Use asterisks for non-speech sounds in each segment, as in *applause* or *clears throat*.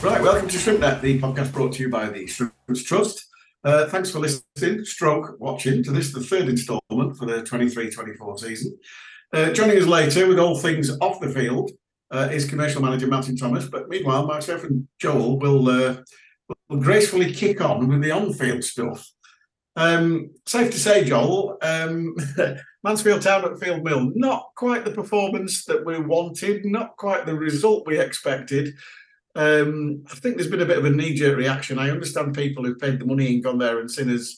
Right, welcome to ShrimpNet, the podcast brought to you by the Shrimps Trust. Uh, thanks for listening, stroke watching to this, the third instalment for the 23-24 season. Uh, joining us later with all things off the field uh, is commercial manager Martin Thomas. But meanwhile, myself and Joel will, uh, will gracefully kick on with the on-field stuff. Um, safe to say, Joel, um, *laughs* Mansfield Town at Field Mill, not quite the performance that we wanted, not quite the result we expected. Um, I think there's been a bit of a knee-jerk reaction. I understand people who've paid the money and gone there and seen us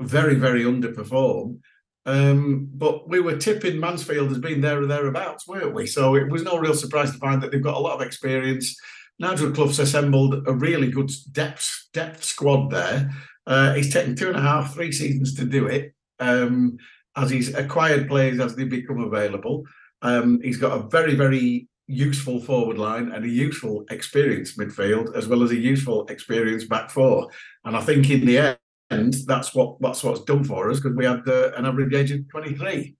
very, very underperform. Um, but we were tipping Mansfield as being there or thereabouts, weren't we? So it was no real surprise to find that they've got a lot of experience. Nigel Clough's assembled a really good depth depth squad there. Uh, he's taken two and a half, three seasons to do it. Um, as he's acquired players as they become available. Um, he's got a very, very useful forward line and a useful experienced midfield, as well as a useful experienced back four. And I think in the end, that's what that's what's done for us because we had uh, an average age of 23.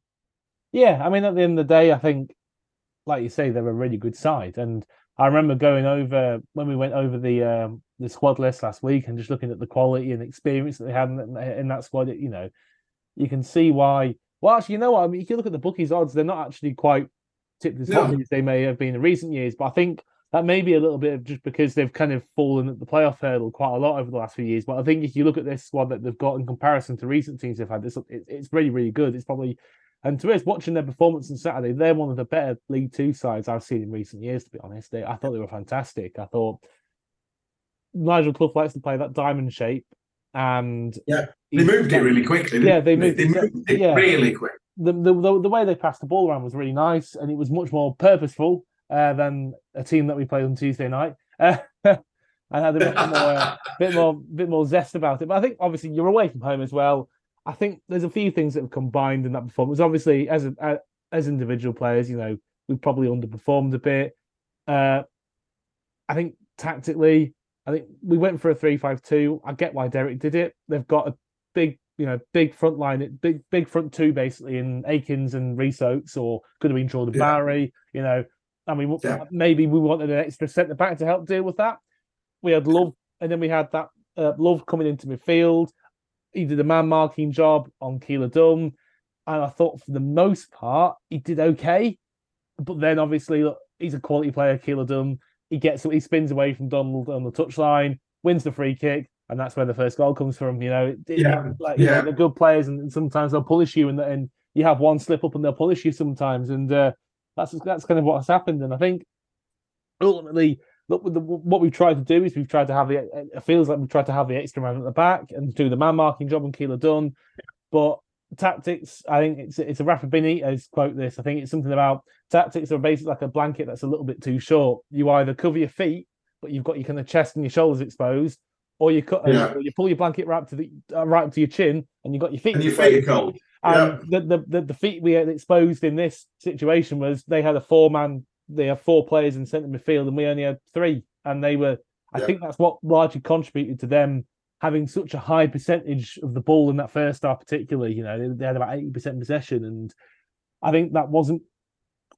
Yeah, I mean, at the end of the day, I think, like you say, they're a really good side. And I remember going over when we went over the um, the squad list last week and just looking at the quality and experience that they had in, in that squad. You know, you can see why. Well, actually, you know what? I mean, if you look at the bookies odds, they're not actually quite tipped as No. as they may have been in recent years. But I think that may be a little bit of just because they've kind of fallen at the playoff hurdle quite a lot over the last few years. But I think if you look at this squad that they've got in comparison to recent teams they've had, this—it's really, really good. It's probably and to us, watching their performance on Saturday, they're one of the better League Two sides I've seen in recent years. To be honest, they, I thought they were fantastic. I thought Nigel Clough likes to play that diamond shape, and Yeah, They moved it really quickly. Yeah, they moved They it- moved it yeah. really quick. The, the the way they passed the ball around was really nice, and it was much more purposeful uh, than a team that we played on Tuesday night. Uh, *laughs* and had a bit more, uh, *laughs* bit more, bit more zest about it. But I think obviously you're away from home as well. I think there's a few things that have combined in that performance. Obviously, as a, as individual players, you know, we probably underperformed a bit. Uh, I think tactically, I think we went for a three-five-two. I get why Derek did it. They've got a big, you know, big front line, big big front two basically in Akins and Rhys Oates, or could have been Jordan Yeah. Bowery. You know, I mean, Yeah. maybe we wanted an extra centre back to help deal with that. We had Love, and then we had that uh, Love coming into midfield. He did a man marking job on Keillor-Dunn, and I thought for the most part he did okay. But then obviously look, he's a quality player, Keillor-Dunn. He gets he spins away from Donald on the touchline, wins the free kick, and that's where the first goal comes from. You know, It- it- Yeah, like you know, yeah. they're good players, and sometimes they'll punish you, and and you have one slip up, and they'll punish you sometimes, and uh, that's that's kind of what has happened. And I think ultimately, look, the, what we've tried to do is we've tried to have the. It feels like we've tried to have the extra man at the back and do the man marking job on Keillor-Dunn, but tactics. I think it's it's a Rafa Benitez quote. This I think it's something about tactics are basically like a blanket that's a little bit too short. You either cover your feet, but you've got your kind of chest and your shoulders exposed, or you cut, Yeah. or you pull your blanket right up to the uh, right up to your chin, and you've got your feet. And your feet are cold. And the, the, the the feet we had exposed in this situation was they had a four man, they had four players in centre midfield, and we only had three. And they were, I Yeah. think that's what largely contributed to them having such a high percentage of the ball in that first half, particularly. You know, they, they had about 80% possession. And I think that wasn't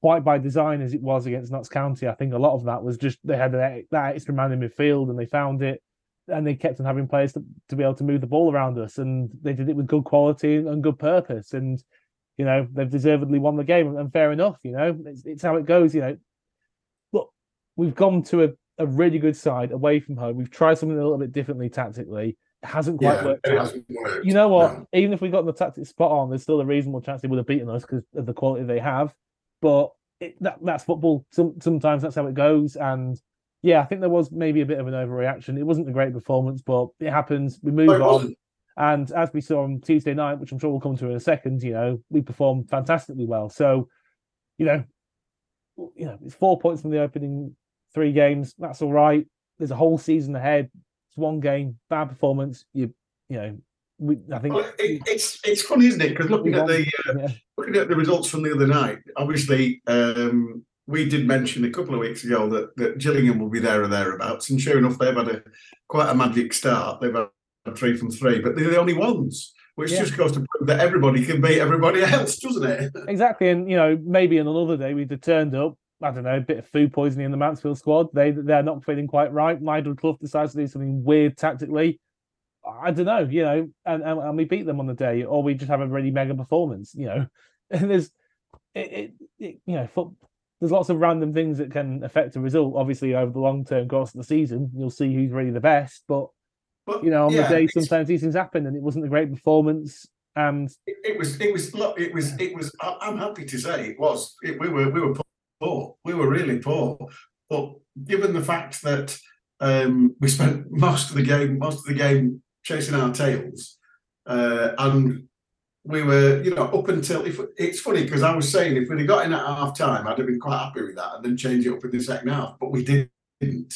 quite by design as it was against Notts County. I think a lot of that was just they had that, that extra man in midfield and they found it and they kept on having players to, to be able to move the ball around us, and they did it with good quality and, good purpose. And you know they've deservedly won the game, and fair enough. You know it's, it's how it goes. You know, look, we've gone to a, a really good side away from home. We've tried something a little bit differently tactically. It hasn't quite Yeah, worked hasn't worked. You know what? No. Even if we got the tactics spot on, there's still a reasonable chance they would have beaten us because of the quality they have. But it, that, that's football. Some, sometimes that's how it goes. And yeah, I think there was maybe a bit of an overreaction. It wasn't a great performance, but it happens. We move No, on. And as we saw on Tuesday night, which I'm sure we'll come to in a second, you know, we performed fantastically well. So, you know, you know, it's four points from the opening three games. That's all right. There's a whole season ahead. It's one game, bad performance. You, you know, we, I think Well, it, it's it's funny, isn't it? Because looking at the uh, yeah, looking at the results from the other night, obviously um, we did mention a couple of weeks ago that, that Gillingham will be there or thereabouts, and sure enough, they've had a quite a magic start. They've had three from three, but they're the only ones, which Yeah. just goes to prove that everybody can beat everybody *laughs* else, doesn't it? exactly. And you know, maybe on another day we'd have turned up. I don't know, a bit of food poisoning in the Mansfield squad. They they're not feeling quite right. Nigel Clough decides to do something weird tactically. I don't know, you know, and, and and we beat them on the day, or we just have a really mega performance, you know. *laughs* And there's, it, it, it you know, foot, there's lots of random things that can affect the result. Obviously, over the long term course of the season, you'll see who's really the best. But But you know, on yeah, the day, sometimes these things happen, and it wasn't a great performance. And it, it was it was look it was it was I'm happy to say it was it, we were we were poor we were really poor but given the fact that um, we spent *laughs* most of the game most of the game chasing our tails uh, and we were you know up until if it's funny because I was saying if we'd have got in at half time I'd have been quite happy with that and then change it up in the second half but we didn't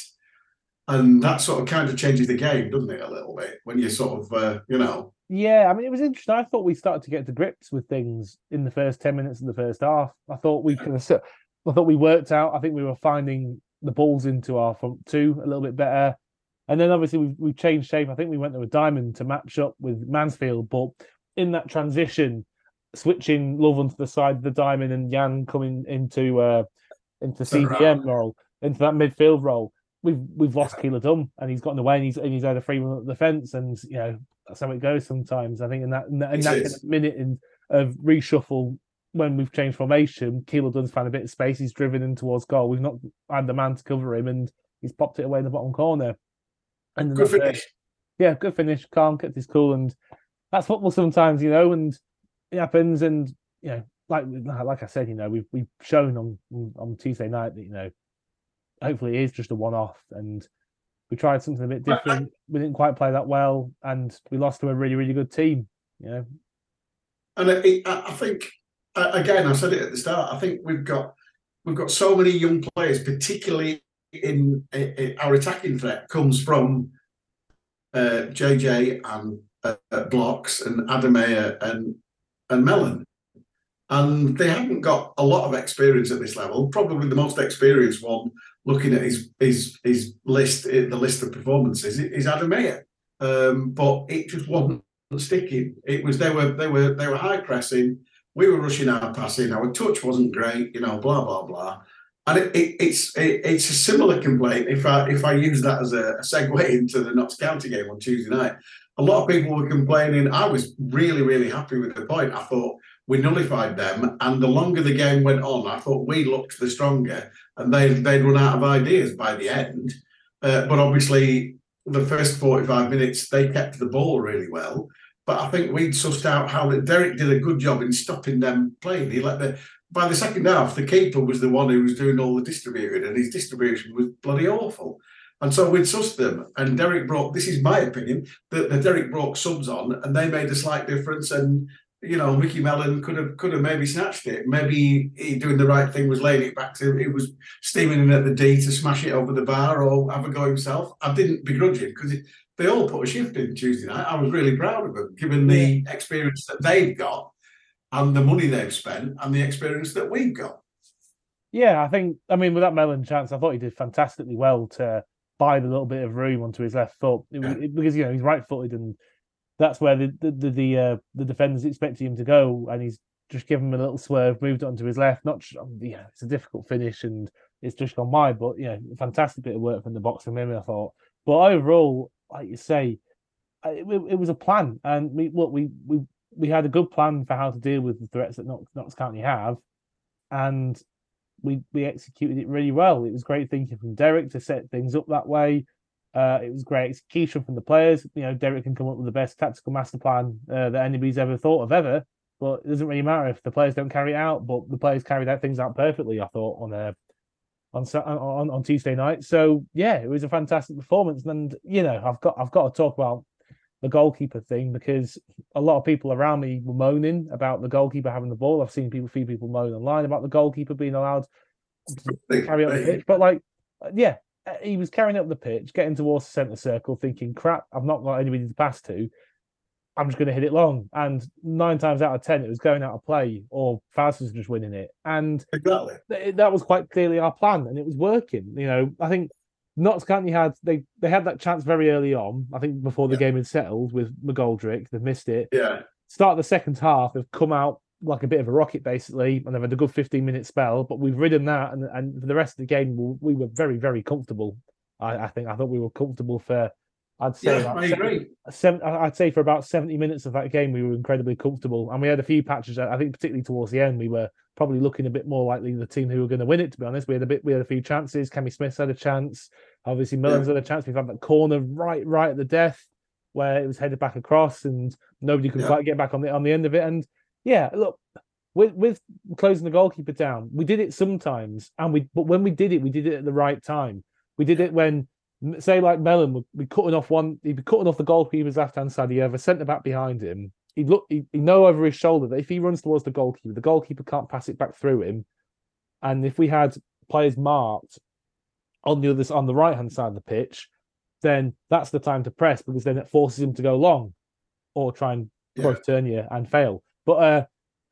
and that sort of kind of changes the game doesn't it a little bit when you sort of uh, you know Yeah, I mean, it was interesting. I thought we started to get to grips with things in the first ten minutes of the first half. I thought we could have. I thought we worked out. I think we were finding the balls into our front two a little bit better, and then obviously we we changed shape. I think we went to a diamond to match up with Mansfield, but in that transition, switching Love onto the side of the diamond and Yann coming into uh into CDM role into that midfield role. We've we've lost Keillor-Dunn and he's gotten away and he's and he's had a free one at the fence and you know that's how it goes sometimes. I think in that in that, in that is. kind of minute in, of reshuffle when we've changed formation, Keillor-Dunn's found a bit of space. He's driven in towards goal. We've not had the man to cover him, and he's popped it away in the bottom corner. And good finish Yeah, good finish. Calm, kept his cool, and that's football sometimes, you know. And it happens, and you know, like like I said, you know, we've we've shown on on Tuesday night that you know, hopefully it is just a one off, and we tried something a bit different. we didn't quite play that well, and we lost to a really really good team. You know, And it, I I think again, I said it at the start. I think we've got we've got so many young players, particularly in, in our attacking threat comes from uh, JJ and uh, Blocks and Adam Mayor and and Mellon, and they haven't got a lot of experience at this level. Probably the most experienced one, looking at his his his list, the list of performances, is Adam Mayor. Um, but it just wasn't sticking. It was they were they were they were high pressing. We were rushing our passing. Our touch wasn't great. You know, blah blah blah. And it, it, it's it, it's a similar complaint. If I if I use that as a, a segue *laughs* into the Notts County game on Tuesday night, a lot of people were complaining. I was really really happy with the point. I thought we nullified them, and the longer the game went on, I thought we looked the stronger, and they they'd run out of ideas by the end. Uh, but obviously, the first forty five minutes they kept the ball really well. But I think we'd sussed out how that Derek did a good job in stopping them playing. He let the by the second half, the keeper was the one who was doing all the distributing, and his distribution was bloody awful. And so we'd sussed them, and Derek brought. This is my opinion that the Derek brought subs on, and they made a slight difference. And you know, Mickey Mellon could have could have maybe snatched it. Maybe he doing the right thing was laying it back to. He was steaming in at the D to smash it over the bar or have a go himself. I didn't begrudge him because they all put a shift in Tuesday night. I was really proud of them, given the experience that they've got and the money they've spent and the experience that we've got. Yeah, I think. I mean, with that Mellon chance, I thought he did fantastically well to buy the little bit of room onto his left foot It was- it- because you know he's right-footed, and that's where the the the the, uh, the defenders expecting him to go, and he's just given him a little swerve, moved it onto his left. Not, um, yeah, it's a difficult finish, and it's just gone wide. But you know, fantastic bit of work from the box from him. I thought, but overall, like you say, it, it was a plan, and we look, we we we had a good plan for how to deal with the threats that Notts, Notts County have, and we we executed it really well. It was great thinking from Derek to set things up that way. Uh, it was great execution from the players. You know, Derek can come up with the best tactical master plan uh, that anybody's ever thought of ever. But it doesn't really matter if the players don't carry it out. But the players carried out things out perfectly. I thought on a on on on Tuesday night. So yeah, it was a fantastic performance. And you know, I've got I've got to talk about the goalkeeper thing because a lot of people around me were moaning about the goalkeeper having the ball. I've seen people, few people moan online about the goalkeeper being allowed carry up the pitch. But like, yeah, uh, he was carrying up the pitch, getting towards the centre circle, thinking, "Crap, I've not got anybody to pass to. I'm just going to hit it long." And nine times out of ten, it was going out of play, or Faust was just winning it. And Exactly. that was quite clearly our plan, and it was working. You know, I think Notts County had they they had that chance very early on. I think before the Yeah. game had settled with McGoldrick, they've missed it. Yeah. Start of the second half, they've come out like a bit of a rocket basically, and they've had a good 15 minute spell. But we've ridden that, and and for the rest of the game, we, we were very very comfortable. I, I think I thought we were comfortable for. I'd say Yeah, I seven- agree. seven, I'd say for about 70 minutes of that game, we were incredibly comfortable. And we had a few patches. I think particularly towards the end, we were probably looking a bit more likely the team who were going to win it, to be honest. We had a bit we had a few chances. Cammy Smith had a chance. Obviously, Mullins had a chance. We've had that corner right, right at the death where it was headed back across and nobody could Yeah. quite get back on the on the end of it. And yeah, look, with with closing the goalkeeper down, we did it sometimes, and we but when we did it, we did it at the right time. We did it when say like Mellon would be cutting off one, he'd be cutting off the goalkeeper's left hand side. He have a centre back behind him. He'd look, he'd, he'd know over his shoulder that if he runs towards the goalkeeper, the goalkeeper can't pass it back through him. And if we had players marked on the other on the right hand side of the pitch, then that's the time to press because then it forces him to go long or try and Yeah. cross turn you and fail. But uh,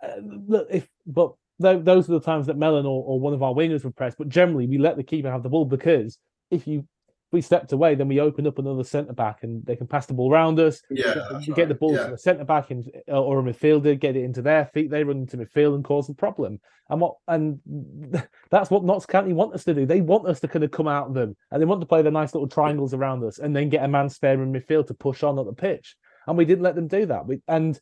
uh, look, if but tho- those are the times that Mellon or, or one of our wingers would press. But generally, we let the keeper have the ball because if you we stepped away, then we open up another centre back and they can pass the ball around us. Yeah. that's get the ball Yeah. to a centre back and or a midfielder, get it into their feet. They run into midfield and cause a problem. And what and *laughs* that's what Notts County want us to do. They want us to kind of come out of them and they want to play the nice little triangles around us and then get a man spare in midfield to push on at the pitch. And we didn't let them do that. We, and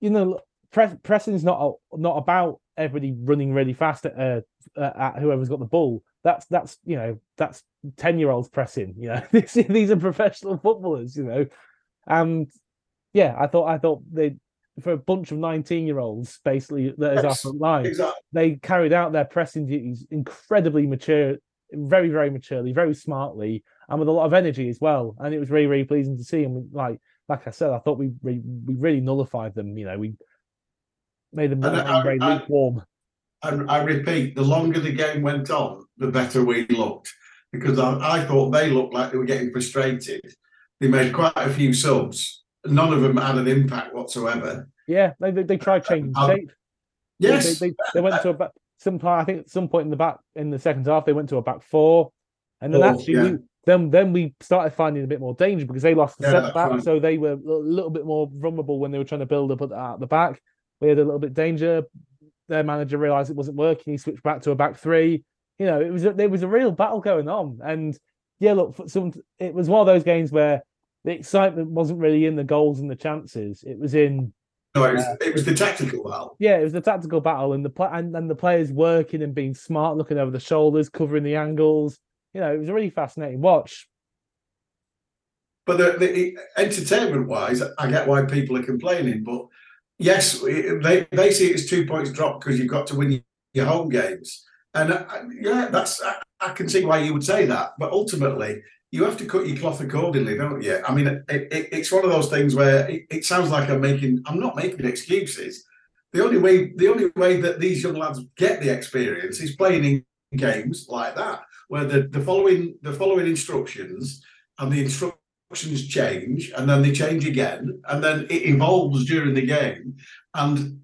you know, press, pressing's not not about everybody running really fast at, uh, uh, at whoever's got the ball. That's that's you know that's ten year olds pressing. You know, *laughs* these these are professional footballers. You know, and yeah, I thought I thought they for a bunch of nineteen year olds basically that is our front line Exactly. they carried out their pressing duties incredibly mature, very, very maturely, very smartly, and with a lot of energy as well. And it was really, really pleasing to see. And we, like, like I said, I thought we we, we really nullified them. You know, we made them And very lukewarm. And I repeat, the longer the game went on, the better we looked because I, I thought they looked like they were getting frustrated. They made quite a few subs. None of them had an impact whatsoever. Yeah, they they, they tried changing Um, shape. Yes, they, they, they went to a back. Some I think at some point in the back in the second half they went to a back four, and then Four, actually yeah. we, then then we started finding a bit more danger because they lost the Yeah, centre back, right. so they were a little bit more vulnerable when they were trying to build up at the, at the back. We had a little bit danger. Their manager realised it wasn't working. He switched back to a back three. You know, it was a, there was a real battle going on, and yeah, look, for some it was one of those games where the excitement wasn't really in the goals and the chances. It was in no, it was, uh, it was the tactical battle. yeah, it was the tactical battle and the and, and the players working and being smart, looking over the shoulders, covering the angles. You know, it was a really fascinating watch. But the, the entertainment wise, I get why people are complaining. But yes, they, they see it as two points dropped because you've got to win your home games. And uh, yeah, that's I, I can see why you would say that. But ultimately, you have to cut your cloth accordingly, don't you? I mean, it, it, it's one of those things where it, it sounds like I'm making. I'm not making excuses. The only way, the only way that these young lads get the experience is playing in games like that, where the, the following the following instructions and the instructions change, and then they change again, and then it evolves during the game. And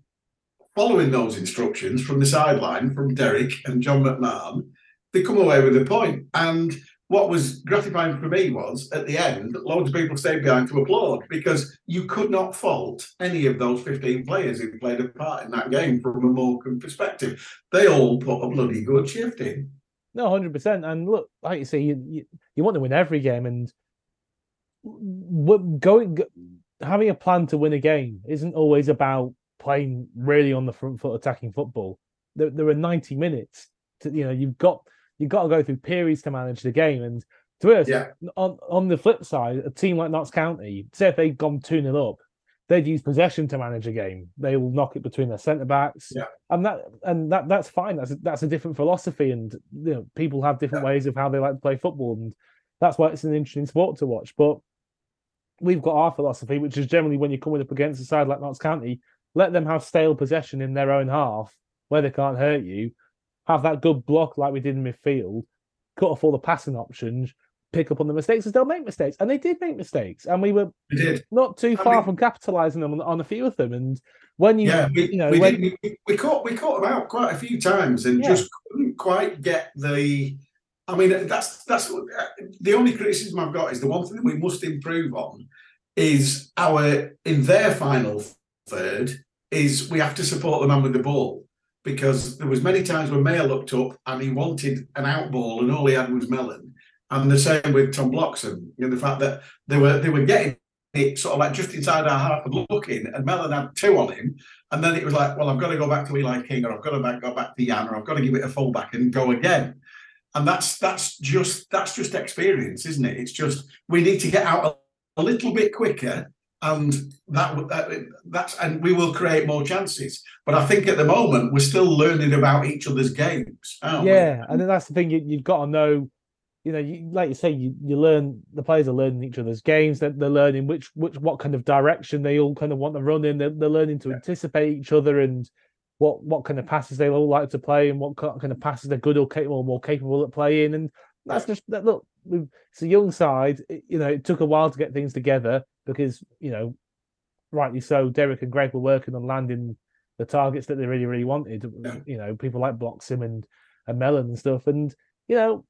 following those instructions from the sideline from Derek and John McMahon, they come away with a point. And what was gratifying for me was at the end, loads of people stayed behind to applaud because you could not fault any of those 15 players who played a part in that game from a Morecambe perspective. They all put a bloody good shift in. No, hundred percent. And look, like you say, you, you you want to win every game, and going having a plan to win a game isn't always about playing really on the front foot, attacking football. There, there are ninety minutes. To, you know, you've got you've got to go through periods to manage the game. And to be honest, Yeah. on on the flip side, a team like Notts County, say if they'd gone two 0 up, they'd use possession to manage a game. They will knock it between their centre backs, Yeah. and that and that that's fine. That's a, that's a different philosophy, and you know people have different ways of how they like to play football, and that's why it's an interesting sport to watch. But we've got our philosophy, which is generally when you're coming up against a side like Notts County, let them have stale possession in their own half where they can't hurt you, have that good block like we did in midfield, cut off all the passing options, pick up on the mistakes, and they'll make mistakes. And they did make mistakes. And we were We not too I far mean- from capitalizing them on, on a few of them. And when you, Yeah, we, you know, we, when, did, we, we caught we caught them out quite a few times and Yeah. just couldn't quite get the. I mean, that's that's what- the only criticism I've got is the one thing we must improve on is our in their final third is we have to support the man with the ball because there was many times when Mayor looked up and he wanted an out ball and all he had was Mellon, and the same with Tom Bloxham. You know, the fact that they were they were getting it sort of like just inside our half and looking, and Mellon had two on him, and then it was like, well, I've got to go back to Eli King, or I've got to back, go back to Yann, or I've got to give it a fullback and go again. And that's that's just that's just experience, isn't it? It's just we need to get out a little bit quicker, and that, that that's and we will create more chances. But I think at the moment we're still learning about each other's games. aren't we? yeah, and then that's the thing you, you've got to know. You know, you, like you say, you, you learn the players are learning each other's games. They're, they're learning which which what kind of direction they all kind of want to run in. They're, they're learning to anticipate each other and what what kind of passes they all like to play and what kind of passes they're good or capable more capable at playing. And that's just that. Look, it's a young side. It- you know, it took a while to get things together because you know, rightly so. Derek and Greg were working on landing the targets that they really really wanted. Yeah. You know, people like Bloxham and and Mellon and stuff. And you know,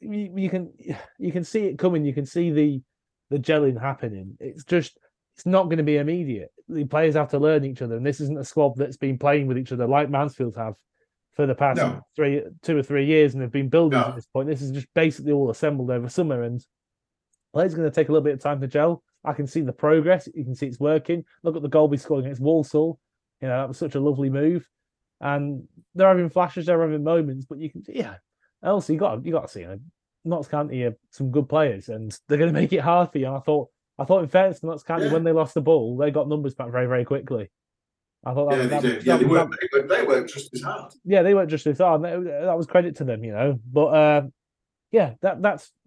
you, you can you can see it coming. You can see the the gelling happening. It's just it's not going to be immediate. The players have to learn each other, and this isn't a squad that's been playing with each other like Mansfield have for the past No. three two or three years, and they've been building No. to this point. This is just basically all assembled over summer, and players going to take a little bit of time to gel. I can see the progress. You can see it's working. Look at the goal we scored against Walsall. You know that was such a lovely move, and they're having flashes, they're having moments, but you can yeah. Also, you got you got to see it. Notts County are some good players, and they're going to make it hard for you. And I thought, I thought in fairness to Notts County, Yeah. when they lost the ball, they got numbers back very, very quickly. I thought that, Yeah, was- they that, that Yeah, they was- worked, they worked, they worked just as hard. yeah, they weren't just as hard. That, that was credit to them, you know. But uh, yeah, that that's *laughs*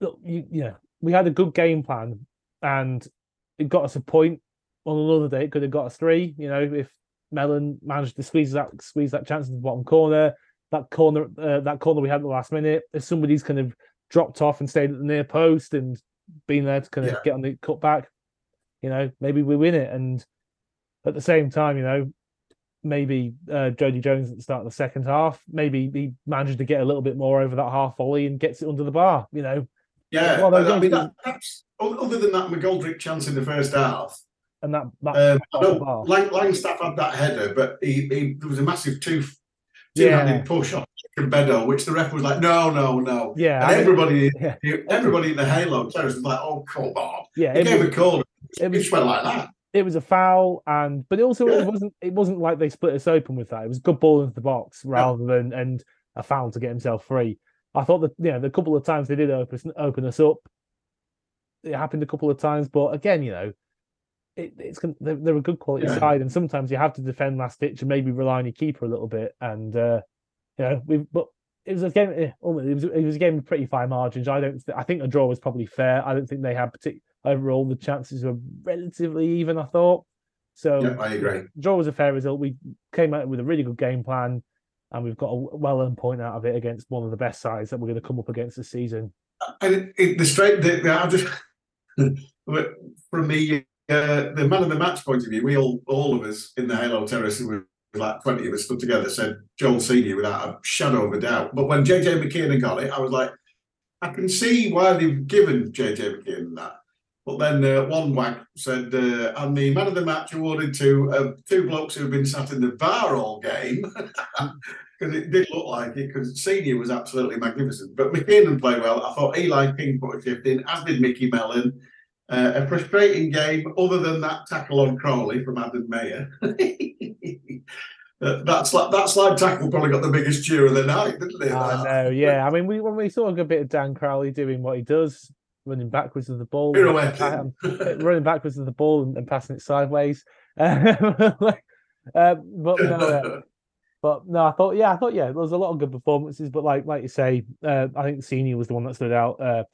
look, you, yeah, we had a good game plan, and it got us a point. On another day, it could have got us three. You know, if Mellon managed to squeeze that squeeze that chance in the bottom corner, that corner, uh, that corner we had at the last minute. If somebody's kind of dropped off and stayed at the near post and been there to kind of Yeah. get on the cut back, you know, maybe we win it. And at the same time, you know, maybe uh, Jodi Jones at the start of the second half, maybe he manages to get a little bit more over that half volley and gets it under the bar. You know, Yeah, Well, I mean, that, that's other than that McGoldrick chance in the first half. and that that Um, know. Lang, Langstaff had that header, but he, he there was a massive two two-handed Yeah. push on Bedeau, which the ref was like, no, no, no. yeah, And everybody, yeah, everybody in the Halo terrace was like, oh come on. yeah, He it gave was, a call. it was just went like that. it was a foul, and but it also Yeah. it wasn't it wasn't like they split us open with that. It was good ball into the box rather than and a foul to get himself free. I thought that you know the couple of times they did open us, open us up, it happened a couple of times, but again, you know, it, it's they're, they're a good quality Yeah. side, and sometimes you have to defend last ditch and maybe rely on your keeper a little bit. And uh, you know, we but it was a game. eh, it was it was a game with pretty fine margins. I don't. I think a draw was probably fair. I don't think they had particular overall the chances were relatively even. I thought so. Yeah, I agree. Draw was a fair result. We came out with a really good game plan, and we've got a well earned point out of it against one of the best sides that we're going to come up against this season. And it, it, the straight, the, the, I just from the uh, the man of the match point of view, we all all of us in the Halo Terrace, who were like twenty of us stood together, said Joel Senior without a shadow of a doubt. But when JJ McKiernan got it, I was like, I can see why they've given JJ McKiernan that. But then uh, one wag said, uh, and the man of the match awarded to uh, two blokes who've been sat in the bar all game. *laughs* Because it did look like it, because Senior was absolutely magnificent. But McKiernan played well. I thought Eli King put a shift in, as did Mickey Mellon. Uh, a frustrating game, other than that tackle on Crowley from Adam Mayor. Uh, *laughs* that, slide, that slide tackle probably got the biggest cheer of the night, didn't it? I know, *laughs* yeah. I mean, we when we saw a bit of Dan Crowley doing what he does, running backwards with the ball, um, *laughs* running backwards with the ball and, and passing it sideways. *laughs* Um, like, but no, uh, but no, I thought, yeah, I thought, yeah, there was a lot of good performances. But like, like you say, uh, I think Senior was the one that stood out. Uh,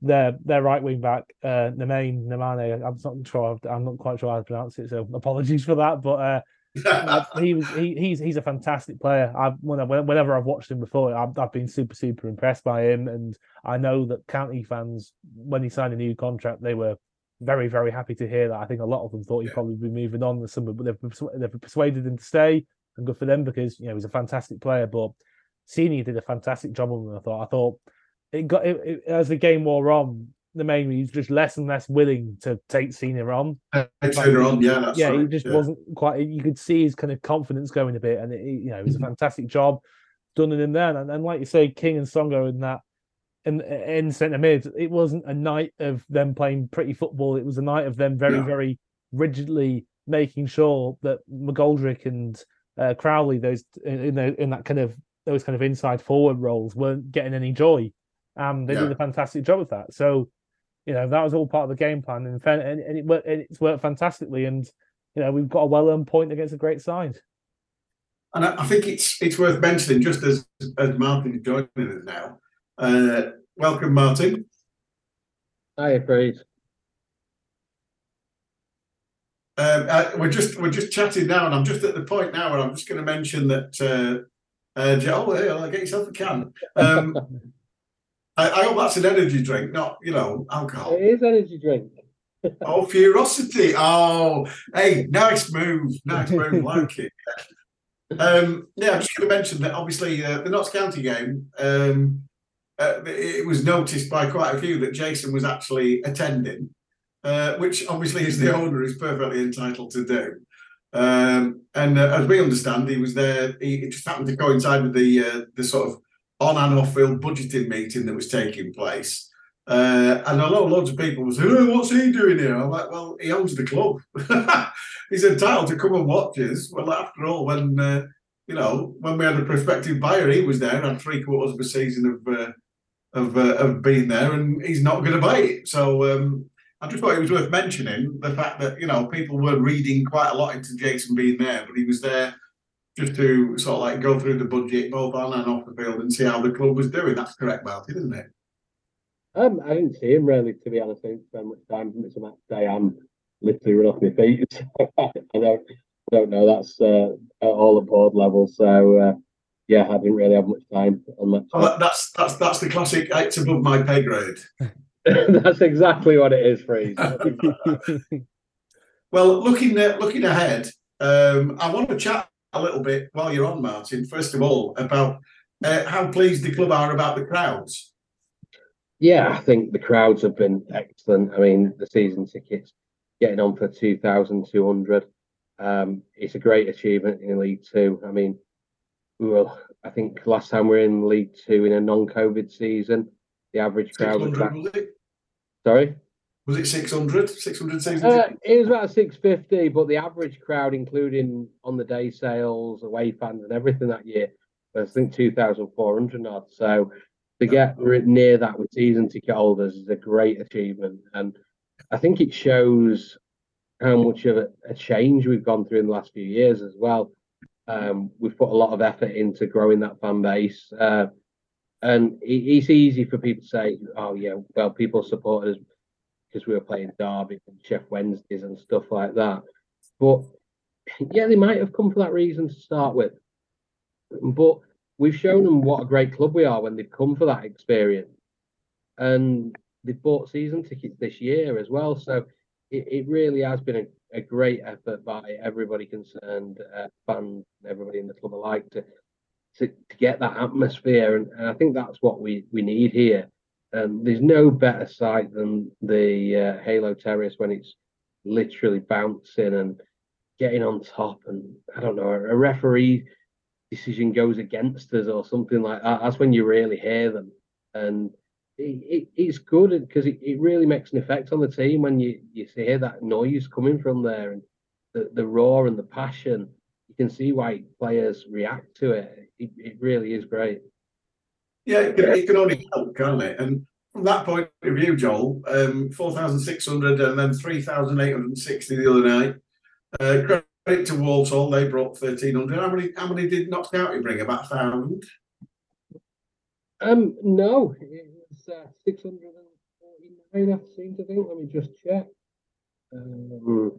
their their right wing back, uh, Nemain Nemane. I'm not sure. I'm not quite sure how to pronounce it, so apologies for that. But *laughs* he was he, he's he's a fantastic player. I've whenever I've watched him before, I've, I've been super super impressed by him, and I know that county fans when he signed a new contract, they were very very happy to hear that. I think a lot of them thought he'd Yeah. probably be moving on with somebody, but they've they've persuaded him to stay, and good for them because you know he's a fantastic player. But Senior did a fantastic job of him. I thought. I thought it got it, it, as the game wore on. The main he's just less and less willing to take Senior on Later on, yeah, that's yeah, right. he just yeah. wasn't quite. You could see his kind of confidence going a bit, and it, you know, it was Mm-hmm. a fantastic job done in him then. And, and like you say, King and Songo'o in that in in centre mid, it wasn't a night of them playing pretty football. It was a night of them very No. very rigidly making sure that McGoldrick and uh, Crowley, those in in, the, in that kind of those kind of inside forward roles, weren't getting any joy. Um, they Yeah. did a fantastic job of that. So. You know that was all part of the game plan, and, and, and it worked. And it's worked fantastically, and you know, we've got a well earned point against a great side. And I, I think it's it's worth mentioning, just as as Martin is joining us now. Uh, welcome, Martin. Hi, Freez. Um, uh, we're just we're just chatting now, and I'm just at the point now where I'm just going to mention that. Uh, uh, Joe, hey, I'll get yourself a can. Um, *laughs* I, I hope that's an energy drink, not you know alcohol. It is energy drink. *laughs* Oh, Furosity. Oh, hey, nice move. Nice move. *laughs* Like it. Um, yeah, I'm just going to mention that obviously uh, the Notts County game, um, uh, it was noticed by quite a few that Jason was actually attending, uh, which obviously, as the owner, is perfectly entitled to do. Um, and uh, as we understand, he was there. He, it just happened to coincide with the uh, the sort of on and off field budgeting meeting that was taking place. Uh, and I know loads of people saying, oh, what's he doing here? I'm like, well, he owns the club. *laughs* He's entitled to come and watch us. Well, after all, when, uh, you know, when we had a prospective buyer, he was there, had three quarters of a season of uh, of, uh, of being there, and he's not going to buy it. So um, I just thought it was worth mentioning the fact that, you know, people were reading quite a lot into Jason being there, but he was there just to sort of like go through the budget both on and off the field and see how the club was doing. That's correct, Martin, isn't it? Um, I didn't see him really, to be honest. I didn't spend much time. It's a match day. I'm literally run off my feet. *laughs* I don't, I don't know. That's uh, at all at board level. So uh, yeah, I didn't really have much time on match. Oh, that, that's that's that's the classic. It's above my pay grade. *laughs* That's exactly what it is, Freez. *laughs* Well, looking at, looking ahead, um, I want to chat a little bit while you're on, Martin. First of all, about uh, how pleased the club are about the crowds. Yeah, I think the crowds have been excellent. I mean, the season tickets getting on for 2,200. Um, it's a great achievement in League Two. I mean, we were, I think last time we were in League Two in a non COVID season, the average crowd was 600, about, sorry? Was it 600? 600 season Uh, it was about 650, but the average crowd, including on the day sales, away fans, and everything that year, was I think 2,400 odd. So to get near that with season ticket holders is a great achievement. And I think it shows how much of a, a change we've gone through in the last few years as well. Um, we've put a lot of effort into growing that fan base. Uh, and it, it's easy for people to say, oh, yeah, well, people supported us because we were playing Derby and Sheff Wednesdays and stuff like that. But yeah, they might have come for that reason to start with. But we've shown them what a great club we are when they've come for that experience. And they've bought season tickets this year as well. So it, it really has been a, a great effort by everybody concerned, uh, fans, everybody in the club alike to, to, to get that atmosphere. And, and I think that's what we, we need here. Um, there's no better sight than the uh, Halo Terrace when it's literally bouncing and getting on top. And I don't know, a referee decision goes against us or something like that. That's when you really hear them. And it, it, it's good because it, it really makes an effect on the team when you, you hear that noise coming from there and the, the roar and the passion. You can see why players react to it. It, it really is great. Yeah, it can, it can only help, can't it? And from that point of view, Joel, um, 4,600 and then 3,860 the other night. Uh, credit to Walsall, they brought 1,300. How many, how many did Notts County bring? About 1,000? Um, no, it was uh, 649, I seem to think. Let me just check. Um,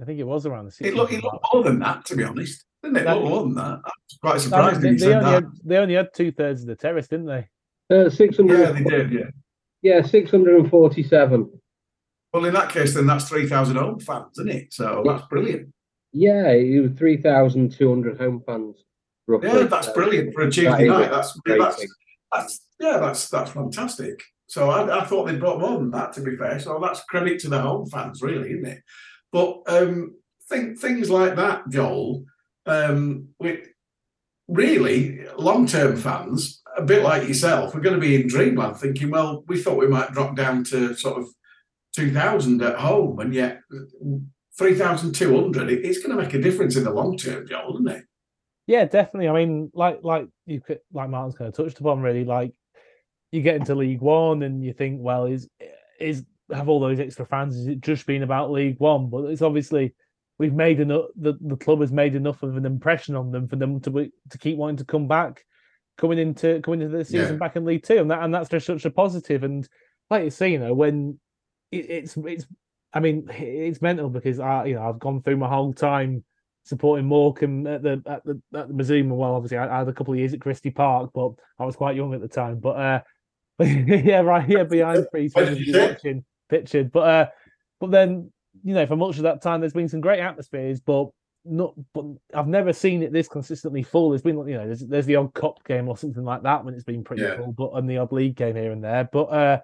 I think it was around the It looked, 600 it looked more than that, to be honest. Didn't it? That- look more than that. I was quite I surprised mean, when you they, they said only that. had, they only had two thirds of the terrace, didn't they? Uh, 600, Yeah, they did, yeah. yeah, 647. Well, in that case, then that's 3,000 home fans, isn't it? So that's brilliant. Yeah, it was 3,200 home fans. Roughly. Yeah, that's So brilliant for a that Tuesday is night. a That's, that's, that's, yeah, that's, that's fantastic. So I, I thought they'd brought more than that, to be fair. So that's credit to the home fans, really, isn't it? But um, think, things like that, Joel, um, really long-term fans, a bit like yourself, are going to be in dreamland thinking, well, we thought we might drop down to sort of 2,000 at home, and yet 3,200, it- it's going to make a difference in the long term, Joel, isn't it? Yeah, definitely. I mean, like like you could like Martin's kind of touched upon really, like you get into League One and you think, well, is is have all those extra fans? Is it just been about League One? But it's obviously we've made enough. The, the club has made enough of an impression on them for them to be, to keep wanting to come back, coming into coming into the season Yeah. back in League Two, and that and that's just such a positive. And like you say, you know, when it, it's it's, I mean, it's mental because I you know I've gone through my whole time supporting Morecambe at the at the at the Mazuma. Well, obviously I, I had a couple of years at Christie Park, but I was quite young at the time. But uh, *laughs* yeah, right here behind Priest When when did you're you say? watching pictured. But uh, but then you know for much of that time, there's been some great atmospheres, but not. But I've never seen it this consistently full. There's been you know there's there's the odd cup game or something like that when it's been pretty Yeah. full, but and the odd league game here and there. But uh,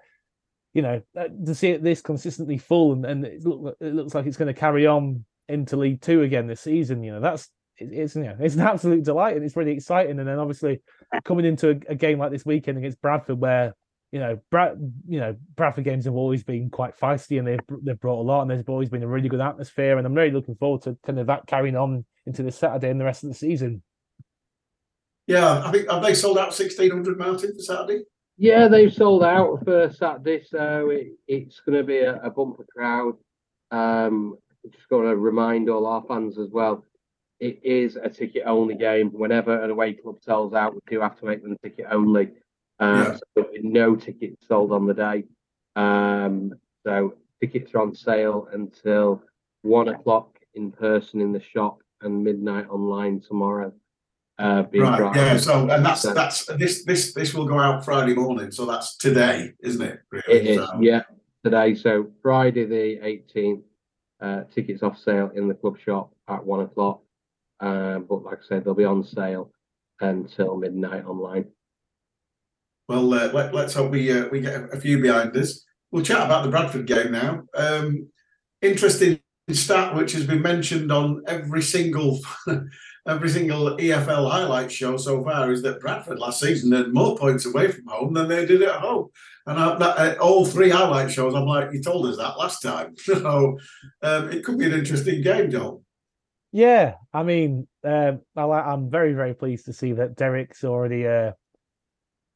you know uh, to see it this consistently full and and it, look, it looks like it's going to carry on into League Two again this season. You know that's it- it's you know it's an absolute delight and it's really exciting. And then obviously coming into a, a game like this weekend against Bradford, where you know Brad, you know Bradford games have always been quite feisty and they've they've brought a lot and there's always been a really good atmosphere. And I'm really looking forward to kind of that carrying on into this Saturday and the rest of the season. Yeah, I think have they sold out 1,600 Martin for Saturday? Yeah, they've sold out for Saturday, so it, it's going to be a, a bumper crowd. Um, just got to remind all our fans as well. It is a ticket only game. Whenever an away club sells out, we do have to make them ticket only. Uh, Yeah. so no tickets sold on the day. Um, so tickets are on sale until one o'clock in person in the shop and midnight online tomorrow. Uh, Right. Friday. Yeah. So and that's So- that's this this this will go out Friday morning. So that's today, isn't it? Really? It is, So- yeah, today. So Friday the 18th, uh, tickets off sale in the club shop at one o'clock. Um, but like I said, they'll be on sale until midnight online. Well, uh, let, let's hope we uh, we get a, a few behind us. We'll chat about the Bradford game now. Um, interesting stat which has been mentioned on every single *laughs* every single EFL highlight show so far is that Bradford last season had more points away from home than they did at home. And I, that, uh, all three highlight shows, I'm like, you told us that last time. *laughs* So um, it could be an interesting game, Joel. Yeah, I mean, um, I, I'm very, very pleased to see that Derek's already uh,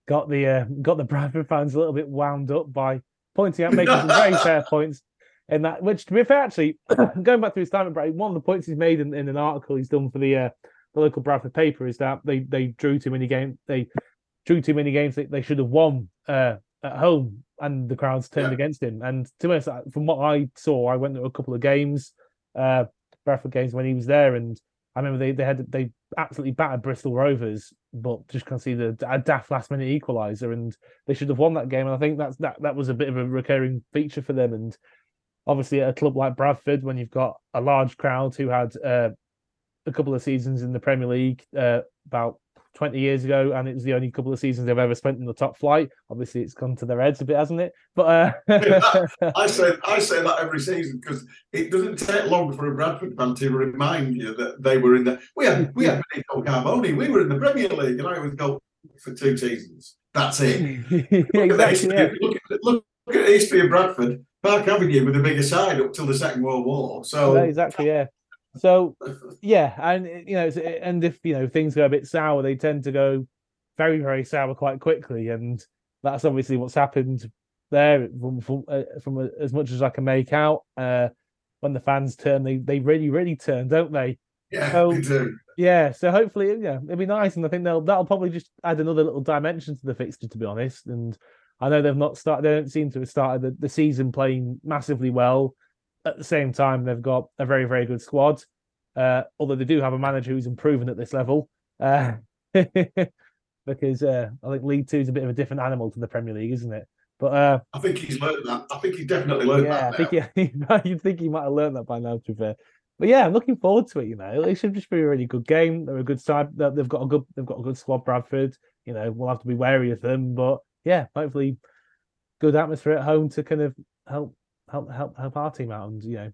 got the uh, got the Bradford fans a little bit wound up by pointing out, making some very *laughs* fair points. in that, which to be fair, actually, *clears throat* going back through his time at Bradford, one of the points he's made in, in an article he's done for the uh, the local Bradford paper is that they they drew too many games. They drew too many games that they should have won uh, at home, and the crowds turned Yeah. against him. And to be honest, from what I saw, I went to a couple of games. Uh, Bradford games when he was there, and I remember they they had they absolutely battered Bristol Rovers, but just conceded a daft last minute equaliser, and they should have won that game. And I think that's that that was a bit of a recurring feature for them. And obviously, at a club like Bradford, when you've got a large crowd who had uh, a couple of seasons in the Premier League uh, about 20 years ago, and it was the only couple of seasons they've ever spent in the top flight. Obviously, it's gone to their heads a bit, hasn't it? But uh, *laughs* I say I say that every season because it doesn't take long for a Bradford fan to remind you that they were in the we had we had Benito Carbone, we were in the Premier League, and I was go for two seasons. That's it. *laughs* Look at, exactly. history, Yeah. look, at, look, look at the history of Bradford. Park Avenue with the bigger side up till the Second World War. So Yeah, exactly. Yeah. So yeah, and you know, and if you know things go a bit sour, they tend to go very, very sour quite quickly, and that's obviously what's happened there. From from, uh, from uh, as much as I can make out, uh, when the fans turn, they they really, really turn, don't they? yeah, So- they do. Yeah. So hopefully, yeah, it'll be nice, and I think they'll that'll probably just add another little dimension to the fixture, to be honest. And I know they've not started; they don't seem to have started the, the season playing massively well. At the same time, they've got a very, very good squad. Uh, although they do have a manager who's improving at this level. Uh, *laughs* because uh, I think League Two is a bit of a different animal to the Premier League, isn't it? But uh, I think he's learned that. I think he's definitely learned that. yeah, I think he, *laughs* you'd think he might have learned that by now. To be fair, but yeah, I'm looking forward to it. You know, it should just be a really good game. They're a good side. They've got a good. They've got a good squad. Bradford. You know, we'll have to be wary of them. But yeah, hopefully, good atmosphere at home to kind of help help help help our team out and you know,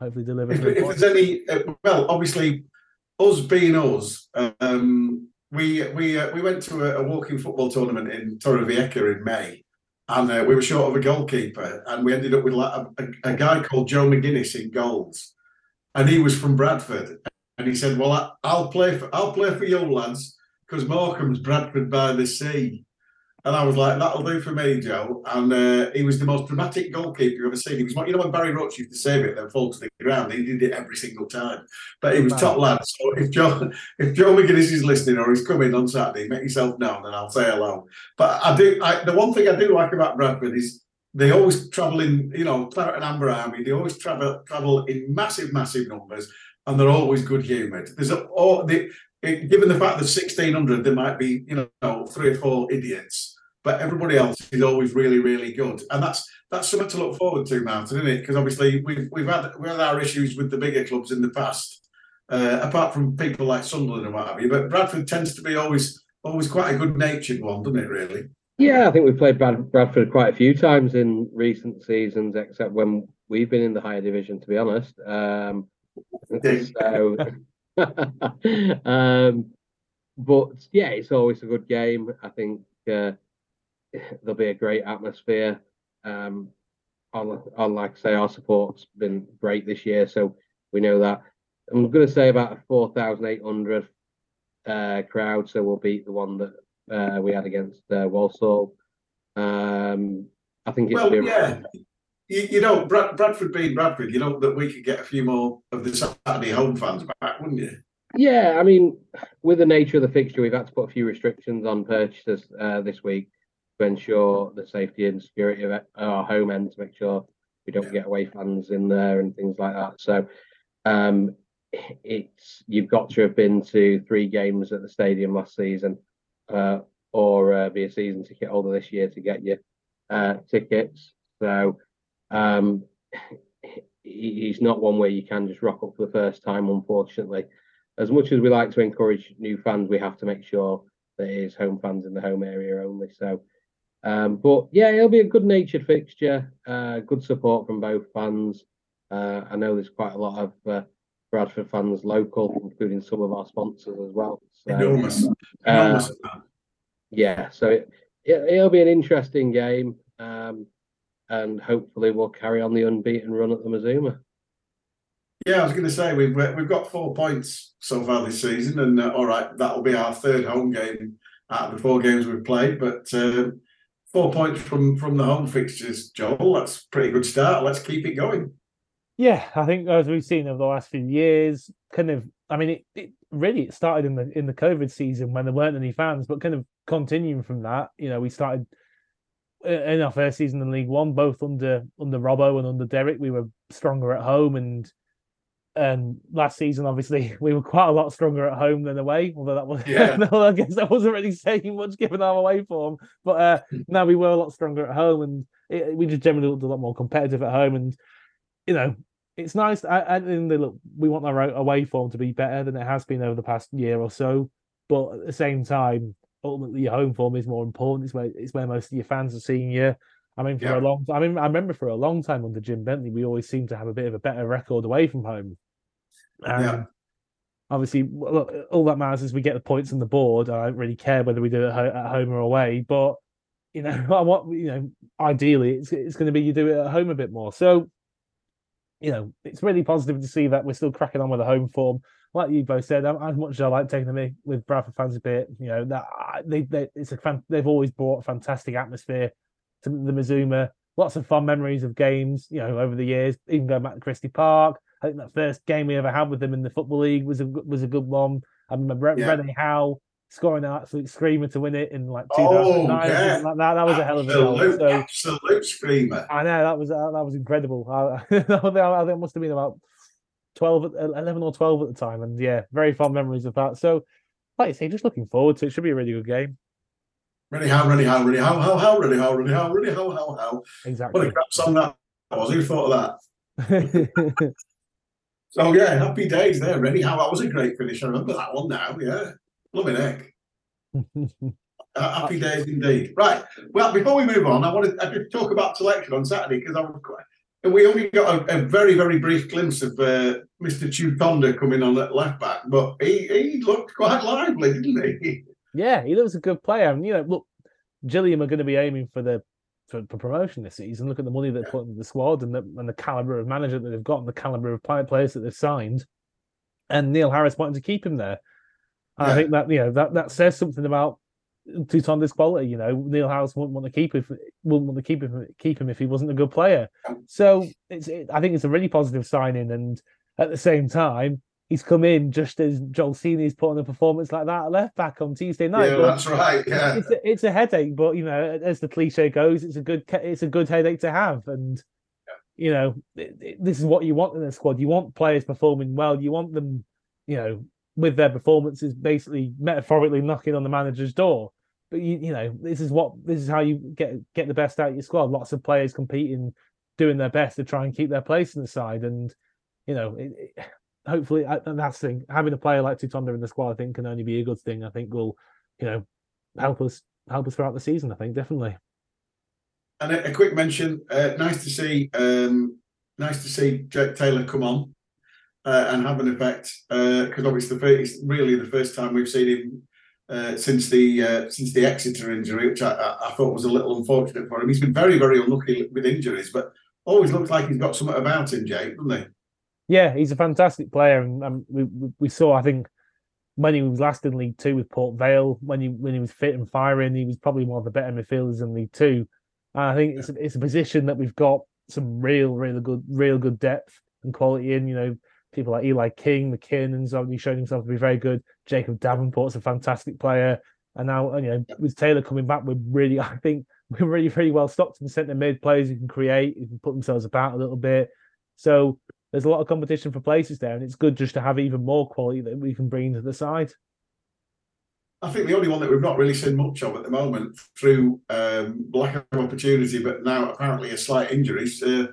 hopefully deliver. if, if there's any, uh, well, obviously, us being us, um, we we uh, we went to a, a walking football tournament in Torrevieja in May, and uh, we were short of a goalkeeper, and we ended up with like a, a, a guy called Joe McGuinness in goals, and he was from Bradford, and he said, "Well, I, I'll play for I'll play for you lads because Morecambe's Bradford by the sea." And I was like, that'll do for me, Joe. And uh, he was the most dramatic goalkeeper you've ever seen. He was, you know, when Barry Roche used to save it, then fall to the ground. He did it every single time. But he was Wow. top lad. So if Joe, *laughs* if Joe McGuinness is listening or he's coming on Saturday, make yourself known and I'll say hello. But I do. I, the one thing I do like about Bradford is they always travel in. You know, Claret and Amber Army. They always travel travel in massive, massive numbers, and they're always good humoured. There's a, all the. Given the fact that 1600 there might be you know three or four idiots but everybody else is always really, really good, and that's that's something to look forward to, Martin, isn't it? Because obviously we've we've had we had our issues with the bigger clubs in the past, uh, apart from people like Sunderland and what have you. But Bradford tends to be always always quite a good natured one, doesn't it? Really? Yeah, I think we've played Brad- Bradford quite a few times in recent seasons, except when we've been in the higher division, to be honest. Um, so, *laughs* um, but yeah, it's always a good game. I think uh, there'll be a great atmosphere. Um, on, on, like I say, our support's been great this year, so we know that. I'm going to say about a 4,800 uh, crowd, so we'll beat the one that uh, we had against uh, Walsall. Um, I think it's Well, yeah. You, you know, Brad, Bradford being Bradford, you know that we could get a few more of the Saturday home fans back, wouldn't you? Yeah, I mean, with the nature of the fixture, we've had to put a few restrictions on purchases uh, this week to ensure the safety and security of our home end to make sure we don't get away fans in there and things like that. So, um, it's you've got to have been to three games at the stadium last season, uh, or uh, be a season ticket holder this year to get your uh, tickets. So, um, he's not one where you can just rock up for the first time, unfortunately as much as we like to encourage new fans, we have to make sure that it is home fans in the home area only. So, um, but yeah, it'll be a good natured fixture, uh, good support from both fans. Uh, I know there's quite a lot of uh, Bradford fans local, including some of our sponsors as well. So, Enormous, uh, enormous. yeah, so it, it, it'll be an interesting game. Um, and hopefully we'll carry on the unbeaten run at the Mazuma. Yeah, I was going to say we've we've got four points so far this season, and uh, all right, that'll be our third home game out of the four games we've played. But uh, four points from from the home fixtures, Joel. That's pretty good start. Let's keep it going. Yeah, I think as we've seen over the last few years, kind of. I mean, it, it really it started in the in the COVID season when there weren't any fans, but kind of continuing from that, you know, we started uh, in our first season in League One, both under under Robbo and under Derek, we were stronger at home, and and last season, obviously, *laughs* we were quite a lot stronger at home than away. Although that was, *laughs* Yeah. no, I guess that wasn't really *laughs* saying much given our away form. But uh, now we were a lot stronger at home, and it, we just generally looked a lot more competitive at home. And you know, it's nice. I, I think they look. We want our away form to be better than it has been over the past year or so. But at the same time, ultimately, your home form is more important. It's where it's where most of your fans are seeing you. I mean, for Yeah. a long time, I mean, I remember for a long time under Jim Bentley, we always seemed to have a bit of a better record away from home. And Yeah. obviously, all that matters is we get the points on the board. I don't really care whether we do it at home or away, but you know, *laughs* I want you know, ideally, it's it's going to be you do it at home a bit more. So, you know, it's really positive to see that we're still cracking on with the home form. Like you both said, um, as much as I like taking them with Bradford fans a bit, you know, that they, they it's a fan, they've always brought a fantastic atmosphere to the Mazuma. Lots of fun memories of games, you know, over the years. Even going back to Christie Park, I think that first game we ever had with them in the football league was a was a good one. I remember Yeah. Rene Howe scoring an absolute screamer to win it in like Oh, 2009 or yeah. like that. That was a hell of a goal. absolute, So absolute screamer. I know that was uh, that was incredible. I, *laughs* I think it must have been about 12, 11 or 12 at the time. And yeah, very fond memories of that. So, like I say, just looking forward to it. Should be a really good game. Ready how, ready how, ready how, how, how, ready how, ready how, ready how, how, how. Exactly. What a crap song that was. Who thought of that? *laughs* So yeah, happy days there. Rene Howe that was a great finish. I remember that one now. Yeah, loving heck. Uh, happy days indeed. Right. Well, before we move on, I wanted I could talk about selection on Saturday because I was quite. and We only got a, a very, very brief glimpse of uh, Mr. Tutonda coming on at left back, but he, he looked quite lively, didn't he? yeah, he looks a good player. And, you know, look, Gillingham are going to be aiming for the for, for promotion this season. Look at the money they put into the squad and the, and the caliber of manager that they've got and the caliber of players that they've signed. And Neil Harris wanting to keep him there. And I think that you know that that says something about Tutonda's quality. You know, Neil Harris wouldn't want to keep him, wouldn't want to keep him, keep him if he wasn't a good player. So it's, it, I think it's a really positive signing, and at the same time, he's come in just as Joel Senior's put on a performance like that at left back on Tuesday night. yeah, But that's right. Yeah. it's a, it's a headache, but you know, as the cliche goes, it's a good it's a good headache to have, and you know, it- it- this is what you want in a squad. You want players performing well. You want them, you know, with their performances, basically metaphorically knocking on the manager's door. But you, you know, this is what this is how you get get the best out of your squad. Lots of players competing, doing their best to try and keep their place in the side, and you know, it, hopefully, I- and that's the thing. Having a player like Tutonda in the squad, I think, can only be a good thing. I think will, you know, help us help us throughout the season. I think definitely. And a, a quick mention. Uh, nice to see. Um, nice to see Jake Taylor come on uh, and have an effect because obviously the it's really the first time we've seen him uh, since the uh, since the Exeter injury, which I, I, I thought was a little unfortunate for him. He's been very very unlucky with injuries, but always looks like he's got something about him, Jake, doesn't he? Yeah, he's a fantastic player, and um, we we- we saw. I think when he was last in League Two with Port Vale, when he when he was fit and firing, he was probably one of the better midfielders in League Two. And I think it's a, it's a position that we've got some real, really good, real good depth and quality in. You know, people like Eli King, McKinnon's already shown himself to be very good. Jacob Davenport's a fantastic player, and now you know with Taylor coming back, we're really, *laughs* I think we're really, really well stocked in centre mid players who can create, who can put themselves about a little bit. So there's a lot of competition for places there, and it's good just to have even more quality that we can bring to the side. I think the only one that we've not really seen much of at the moment through um, lack of opportunity, but now apparently a slight injury, uh,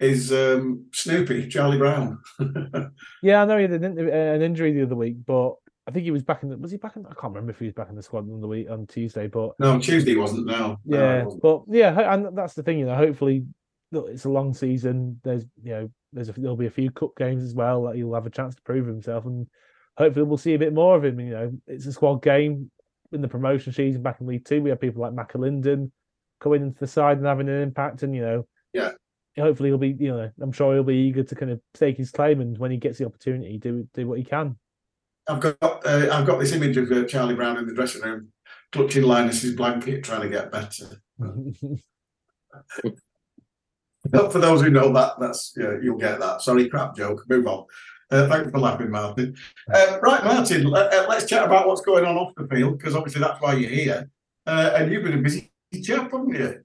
is um, Snoopy, Charlie Brown. *laughs* Yeah, I know he had an, uh, an injury the other week, but I think he was back in. The, was he back in? I can't remember if he was back in the squad on the week on Tuesday, but no, Tuesday wasn't, no. No, yeah, wasn't. but yeah, and that's the thing, you know. Hopefully, look, it's a long season. There's, you know, there's a, there'll be a few cup games as well that he'll have a chance to prove himself, and hopefully we'll see a bit more of him. You know, it's a squad game in the promotion season back in League Two. We have people like McAlinden coming into the side and having an impact, and you know, Yeah. Hopefully he'll be, you know, I'm sure he'll be eager to kind of stake his claim, and when he gets the opportunity, do do what he can. I've got uh, I've got this image of uh, Charlie Brown in the dressing room, clutching Linus's blanket, trying to get better. *laughs* But *laughs* for those who know that, that's yeah, you'll get that. Sorry, crap joke. Move on. Uh, thanks for laughing, Martin. Uh, right, Martin. Let, uh, let's chat about what's going on off the field because obviously that's why you're here. Uh, and you've been a busy chap, haven't you?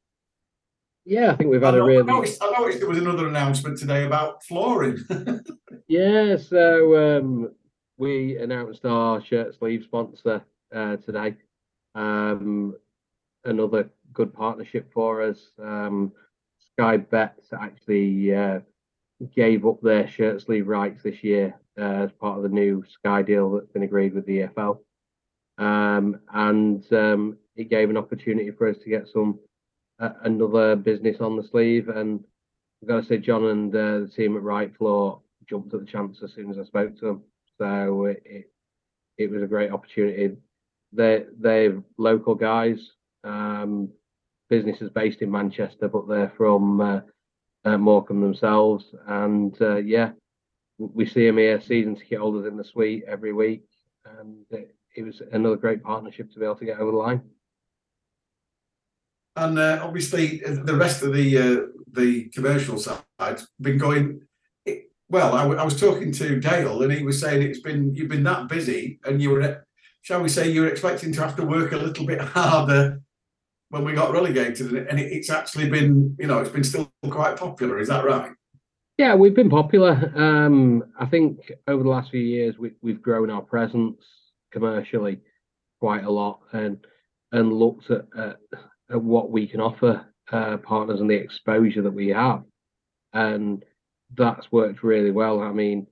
Yeah, I think we've had a know- I noticed, I noticed there was another announcement today about flooring. *laughs* Yeah, so um, we announced our shirt sleeve sponsor uh, today. Um, another good partnership for us. Um, Sky Bets actually uh, gave up their shirt sleeve rights this year uh, as part of the new Sky deal that's been agreed with the EFL. Um, and um, it gave an opportunity for us to get some uh, another business on the sleeve. And I've got to say, John and uh, the team at Right Floor jumped at the chance as soon as I spoke to them. So it it, it was a great opportunity. They they're local guys, um, businesses based in Manchester, but they're from uh, uh, Morecambe themselves. And uh, yeah, we see them here, season ticket holders in the suite every week, and it, it was another great partnership to be able to get over the line. And uh, obviously, the rest of the uh, the commercial side been going. Well, I, w- I was talking to Dale, and he was saying it's been you've been that busy, and you were shall we say, you're expecting to have to work a little bit *laughs* harder when we got relegated, and it, it's actually been, you know, it's been still quite popular. Is that right? Yeah, we've been popular. Um, I think over the last few years we, we've grown our presence commercially quite a lot, and and looked at at, at what we can offer uh, partners and the exposure that we have, and that's worked really well. I mean,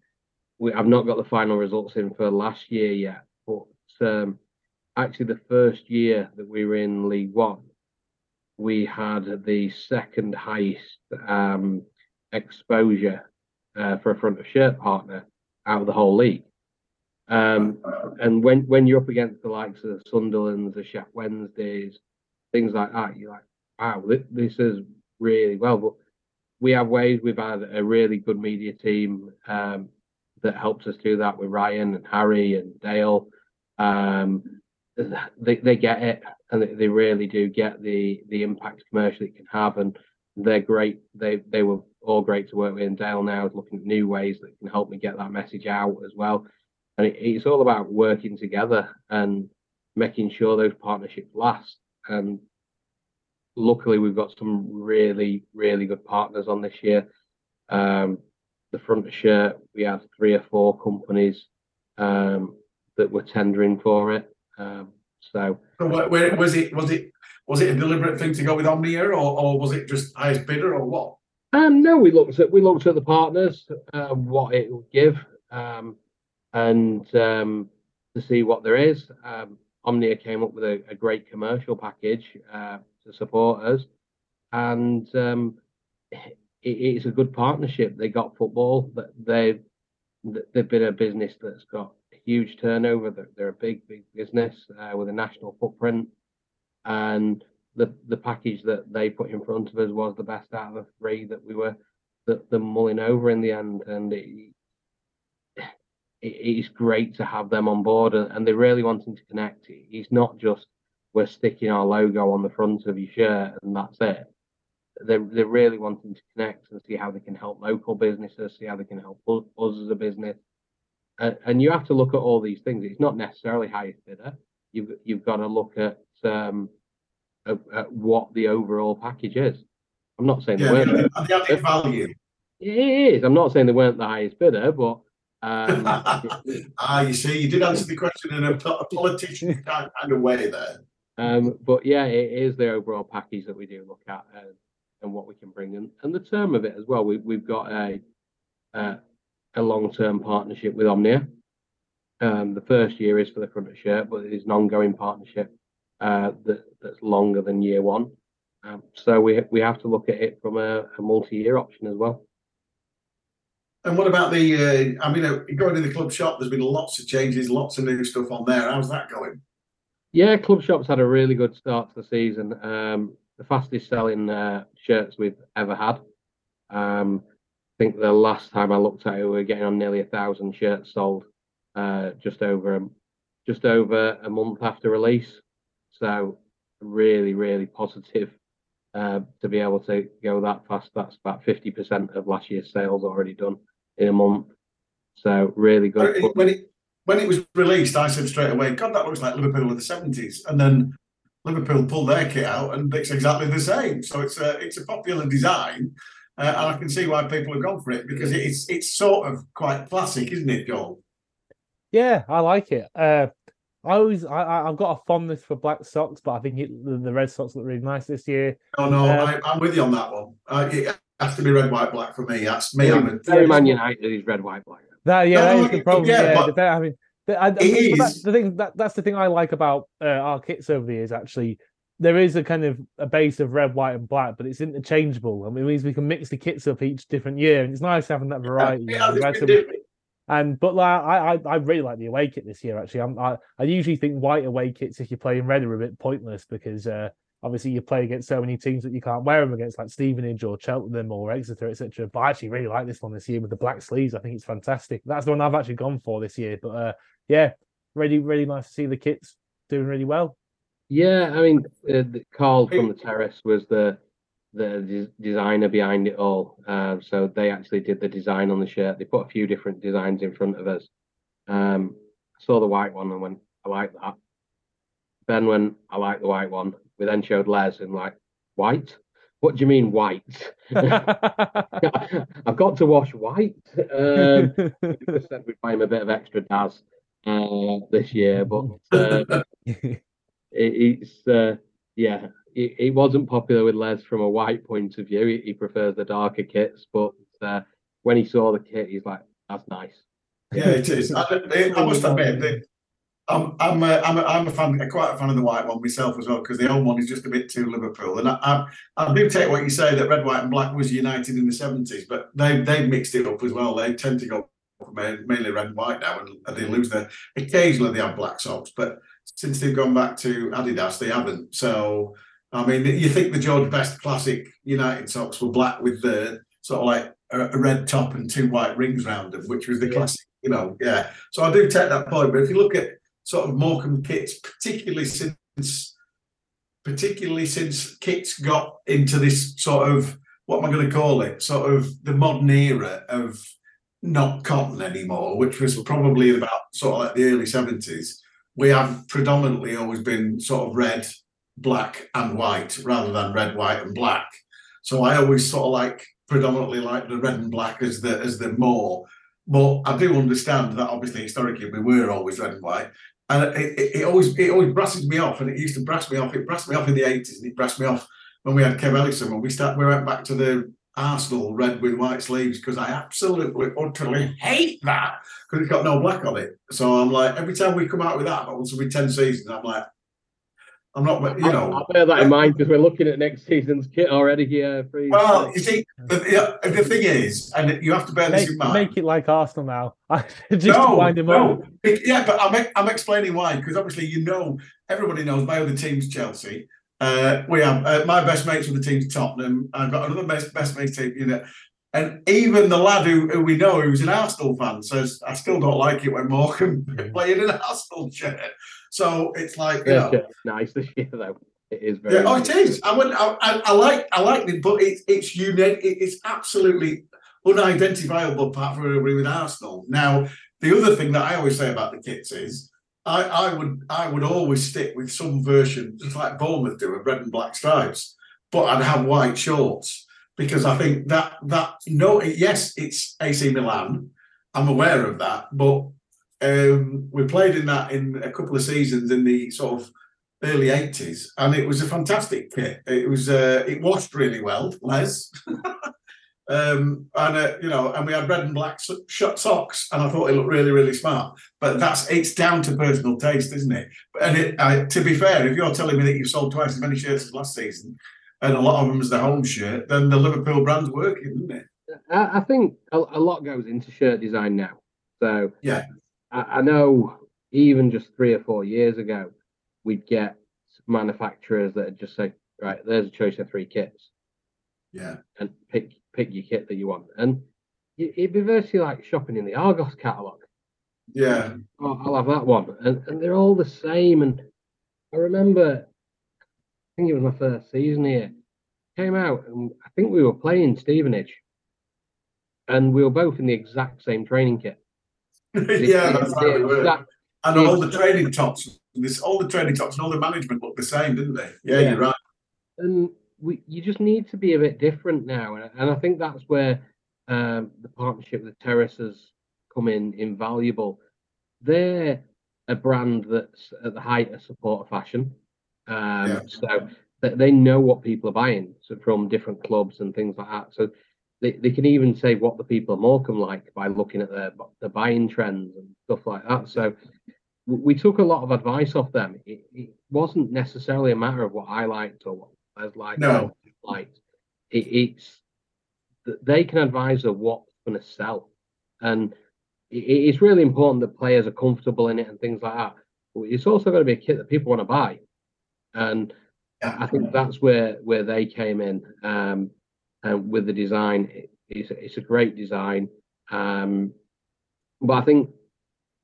we I've not got the final results in for last year yet, but um, actually the first year that we were in League One, we had the second highest um, exposure uh, for a front of shirt partner out of the whole league. Um, and when when you're up against the likes of the Sunderland's, the Sheff Wednesdays, things like that, you're like, wow, this, this is really well. But we have ways. We've had a really good media team um, that helps us do that with Ryan and Harry and Dale. Um, they they get it, and they, really do get the the impact commercially it can have, and they're great. They they were all great to work with. And Dale now is looking at new ways that can help me get that message out as well. And it, it's all about working together and making sure those partnerships last. And luckily, we've got some really, really good partners on this year. Um, the front shirt, we had three or four companies um, that were tendering for it. Um, so, so where, was it? Was it? Was it a deliberate thing to go with Omnia, or, or was it just highest bidder, or what? Um, no, we looked at we looked at the partners, uh, what it would give, um, and um, to see what there is. Um, Omnia came up with a, a great commercial package uh, to support us, and um, it, it's a good partnership. They got football. They they've been a business that's got huge turnover. They're, they're a big big business uh, with a national footprint, and the the package that they put in front of us was the best out of the three that we were the, the mulling over in the end, and it, it, it's great to have them on board, and, and they're really wanting to connect. It's not just we're sticking our logo on the front of your shirt and that's it. They're they're really wanting to connect and see how they can help local businesses, see how they can help us, us as a business, and, and you have to look at all these things. It's not necessarily highest bidder. You've you've got to look at um, at, at what the overall package is. I'm not saying yeah, they weren't. The added value. It is. I'm not saying they weren't the highest bidder, but um, *laughs* ah, you see, you did answer the question in a, a politician *laughs* kind of way there. Um, but yeah, it is the overall package that we do look at uh, and what we can bring in, and the term of it as well. We, we've got a uh, a long term partnership with Omnia. Um, the first year is for the front of shirt, but it is an ongoing partnership uh, that, that's longer than year one. Um, so we we have to look at it from a, a multi-year option as well. And what about the? Uh, I mean, uh, going to the club shop, there's been lots of changes, lots of new stuff on there. How's that going? Yeah, club shop's had a really good start to the season. Um, the fastest selling uh, shirts we've ever had. Um, think the last time I looked at it, we were getting on nearly a thousand shirts sold, uh, just over a, just over a month after release. So really, really positive uh, to be able to go that fast. That's about 50% of last year's sales already done in a month. So really good. When it, when it was released, I said straight away, God, that looks like Liverpool of the 70s. And then Liverpool pulled their kit out and it's exactly the same. So it's a, it's a popular design. Uh, and I can see why people have gone for it because it's it's sort of quite classic, isn't it, Joel? Yeah, I like it. Uh, I always I I've got a fondness for black socks, but I think it, the, the red socks look really nice this year. Oh no, um, I, am with you on that one. Uh, it has to be red, white, black for me. That's me. I'm a very Man United is red, white, black. That yeah, no, that is the problem. Yeah, but I mean, I, I mean that's the thing. That, that's the thing I like about uh, our kits over the years. Actually, there is a kind of a base of red, white, and black, but it's interchangeable. I mean, it means we can mix the kits up each different year, and it's nice having that variety. Yeah, yeah, and but like I, I, I really like the away kit this year. Actually, I'm, I I usually think white away kits if you're playing red are a bit pointless because uh, obviously you play against so many teams that you can't wear them against, like Stevenage or Cheltenham or Exeter, etc. But I actually really like this one this year with the black sleeves. I think it's fantastic. That's the one I've actually gone for this year. But uh, yeah, really really nice to see the kits doing really well. Yeah, I mean, uh, Carl from the Terrace was the the designer behind it all. Um, so they actually did the design on the shirt. They put a few different designs in front of us. Um, saw the white one and went, I like that. Ben went, I like the white one. We then showed Les and like, white? What do you mean white? *laughs* I've got to wash white. Um, *laughs* we said we'd buy him a bit of extra Daz uh, this year, but uh, *laughs* it, it's uh, yeah, it, it wasn't popular with Les from a white point of view. He, he prefers the darker kits, but uh, when he saw the kit, he's like, "That's nice." Yeah, it is. I, I must admit that I'm I'm a, I'm a, I'm a fan, quite a fan of the white one myself as well because the old one is just a bit too Liverpool. And I, I, I do take what you say that red, white, and black was united in the seventies, but they they mixed it up as well. They tend to go mainly red and white now, and they lose their. Occasionally they have black socks, but since they've gone back to Adidas, they haven't. So I mean, you think the George Best classic United socks were black with the sort of like a, a red top and two white rings round them, which was the Yeah. classic. You know, yeah. So I do take that point, but if you look at sort of Morecambe kits, particularly since particularly since kits got into this sort of what am I going to call it? Sort of the modern era of not cotton anymore, which was probably about sort of like the early seventies. We have predominantly always been sort of red, black, and white rather than red, white, and black. So I always sort of like predominantly like the red and black as the as the more. But I do understand that obviously historically we were always red and white. And it, it, it always it always brasses me off, and it used to brass me off. It brassed me off in the eighties, and it brassed me off when we had Kev Ellison. When we start, we went back to the Arsenal red with white sleeves because I absolutely utterly hate that because it's got no black on it. So I'm like, every time we come out with that, but once we ten seasons, I'm like, I'm not, you know. I'll bear that in mind because we're looking at next season's kit already here. Free. Well, you see, the, the, the thing is, and you have to bear this in mind. make it like Arsenal now. *laughs* Just to wind him up. Yeah, but I'm, I'm explaining why because obviously you know everybody knows my other team's Chelsea. Uh, we have uh, my best mates with the team's Tottenham. I've got another best best mate team, you know, and even the lad who, who we know who's an Arsenal fan says I still don't like it when Morecambe *laughs* play in an Arsenal shirt. So it's like you Yeah, know, nice this year though. It is very. yeah, oh, it is. I wouldn't. I, I, I like. I like it, but it's it's unique. It, it's absolutely unidentifiable apart from everybody with Arsenal. Now, the other thing that I always say about the kits is, I, I would I would always stick with some version, just like Bournemouth do, of red and black stripes, but I'd have white shorts because I think that that no, yes, it's AC Milan. I'm aware of that, but um, we played in that in a couple of seasons in the sort of early 80s and it was a fantastic kit it was uh, it washed really well les *laughs* um and uh, you know and we had red and black shut socks and i thought it looked really really smart. But that's it's down to personal taste isn't it? And it to be fair if you're telling me that you've sold twice as many shirts as last season and a lot of them as the home shirt then the liverpool brand's working isn't it? I, I think a, a lot goes into shirt design now. So Yeah. I, I know even just three or four years ago, we'd get manufacturers that just say, right, there's a choice of three kits. Yeah. And pick pick your kit that you want. And it- it'd be virtually like shopping in the Argos catalogue. yeah Oh, I'll have that one. And, and they're all the same. And I remember, I think it was my first season here, came out and I think we were playing Stevenage. And we were both in the exact same training kit. *laughs* yeah that's how it exact- And all the training tops, this all the training tops and all the management looked the same, didn't they? Yeah, Yeah. you're right. and we you just need to be a bit different now. And, and I think that's where um, the partnership with Terrace has come in invaluable. They're a brand that's at the height of support of fashion. Um, Yeah. So that they know what people are buying so from different clubs and things like that. So they, they can even say what the people at Morecambe like by looking at their, the buying trends and stuff like that. So we took a lot of advice off them. It, it wasn't necessarily a matter of what I liked or what Les like No. or what he liked. It, it's they can advise of what's going to sell, and it, it's really important that players are comfortable in it and things like that. But it's also going to be a kit that people want to buy, and I think that's where where they came in. Um, and with the design, it, it's it's a great design. Um, but I think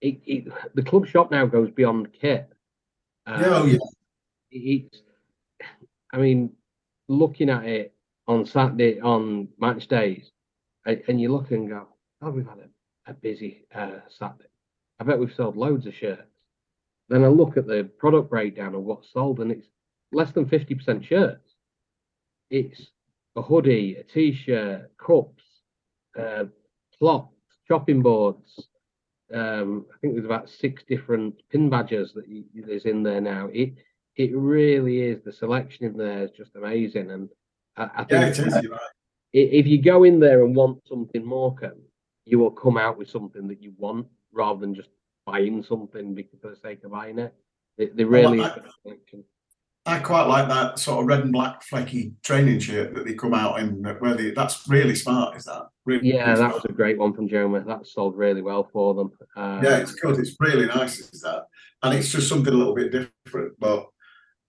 it, it, the club shop now goes beyond kit. Um, Yeah, oh, yeah. It's, I mean, looking at it on Saturday on match days, and, you look and go, "Oh, we've had a, a busy uh, Saturday. I bet we've sold loads of shirts." then I look at the product breakdown of what's sold, and it's less than 50% shirts. It's a hoodie, a t-shirt, cups, uh, plots, chopping boards. Um, I think there's about six different pin badges that there's in there now. It it really is the selection in there is just amazing, and I, I think Yeah, it is. You're right. if you go in there and want something Morecambe, you will come out with something that you want rather than just buying something because for the sake of buying it. They, they really I- a selection. I quite like that sort of red and black flecky training shirt that they come out in. Where they, that's really smart. Is that? Really, Yeah, really that smart. was a great one from Joma. That sold really well for them. Um, Yeah, it's good. It's really nice. Is that? And it's just something a little bit different. But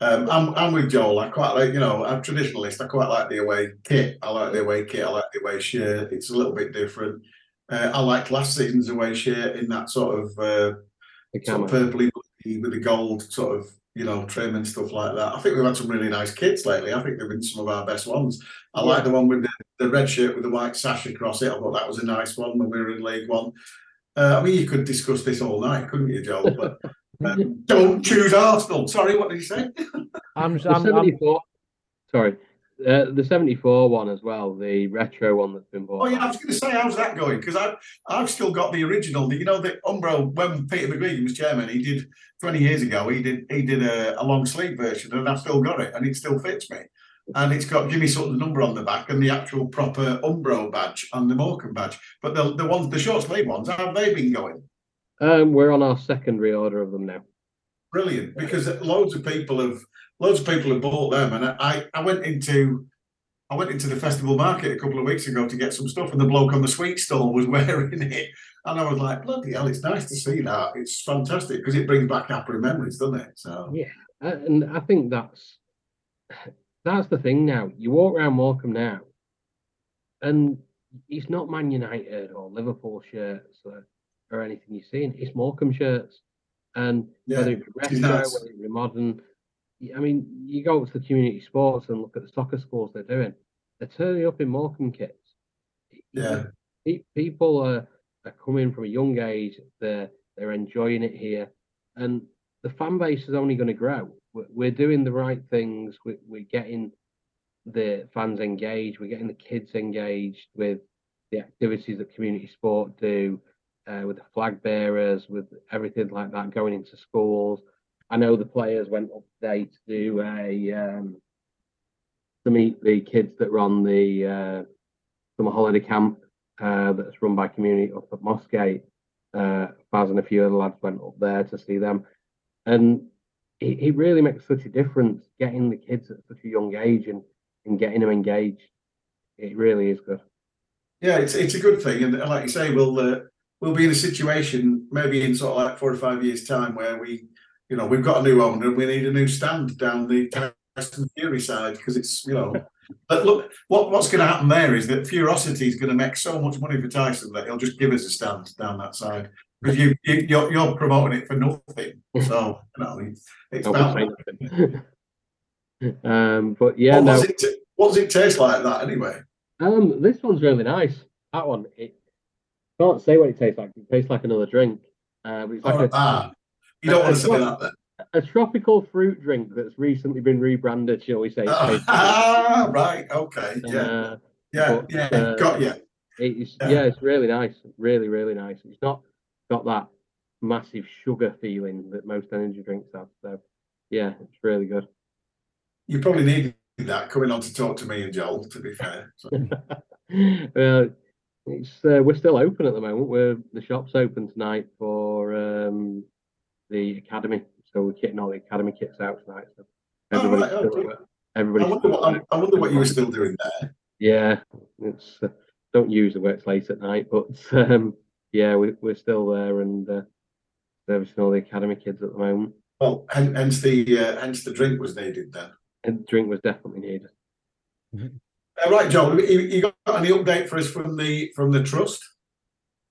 um, I'm I'm with Joel. I quite like you know I'm traditionalist. I quite like the away kit. I like the away kit. I like the away shirt. It's a little bit different. Uh, I liked last season's away shirt in that sort of uh, sort of purpley with the gold sort of you know trim and stuff like that. I think we've had some really nice kits lately. I think they've been some of our best ones. I like the one with the, the red shirt with the white sash across it. I thought that was a nice one when we were in League One. Uh, I mean, you could discuss this all night, couldn't you, Joel? But um, don't choose Arsenal. Sorry, what did you say? *laughs* I'm, The I'm, I'm sorry, uh, the 74 one as well, the retro one that's been bought. Oh yeah, I was going to say, how's that going? Because I've I've still got the original. You know, the Umbro when Peter McGreevy was chairman, he did twenty years ago. He did he did a, a long sleeve version, and I've still got it, and it still fits me. And it's got Jimmy Sutton's number on the back and the actual proper Umbro badge and the Morecambe badge. But the the ones, the short sleeve ones, how have they been going? Um, we're on our second reorder of them now. Brilliant, because loads of people have loads of people have bought them, and I I went into I went into the festival market a couple of weeks ago to get some stuff, and the bloke on the sweet stall was *laughs* wearing it, and I was like, bloody hell, it's nice to see that. It's fantastic because it brings back happy memories, doesn't it? So Yeah. And I think that's that's the thing now. You walk around Morecambe now, and it's not Man United or Liverpool shirts or, or anything you're seeing. It's Morecambe shirts, and yeah, whether it be retro, whether it be modern. I mean, you go to the community sports and look at the soccer schools they're doing. They're turning up in Morecambe kits. Yeah. people are, are coming from a young age. They're they're enjoying it here, and the fan base is only going to grow. We're, we're doing the right things. We're, we're getting the fans engaged. We're getting the kids engaged with the activities that community sport do, uh, with the flag bearers, with everything like that going into schools. I know the players went up today to do a um, to meet the kids that on the uh, summer holiday camp uh, that's run by community up at Mossgate. Uh, Faz and a few other lads went up there to see them, and it, it really makes such a difference getting the kids at such a young age and, and getting them engaged. It really is good. Yeah, it's it's a good thing, and like you say, we'll uh, we'll be in a situation maybe in sort of like four or five years' time where we, you know, we've got a new owner and we need a new stand down the Tyson Fury side because it's you know. But look, what, what's going to happen there is that Furocity is going to make so much money for Tyson that he'll just give us a stand down that side because you, you you're, you're promoting it for nothing. *laughs* So you know, it's Don't that. be saying nothing. um, but yeah, what, no. does it what does it taste like that anyway? Um, this one's really nice. That one, it can't say what it tastes like. It tastes like another drink. Uh, but it's like Oh, a, ah, you don't want to say that then. a tropical fruit drink that's recently been rebranded, shall we say? Tastes- *laughs* Ah, right, okay, yeah, uh, yeah, but, yeah, uh, got you. it's Yeah. yeah. it's really nice, really, really nice. It's not got that massive sugar feeling that most energy drinks have. So yeah, it's really good. You probably needed that coming on to talk to me and Joel. To be fair, so, *laughs* well, it's uh, we're still open at the moment. We're the shop's open tonight for um, the academy, so we're getting all the academy kits out tonight. So Oh, right, still, okay. I wonder what I, I wonder what you were still doing there. Yeah, it's uh, don't use the works late at night, but um, yeah, we, we're still there and uh, servicing all the academy kids at the moment. Well, hence the uh, hence the drink was needed then. And drink was definitely needed. Uh, right, you, you got any update for us from the from the trust?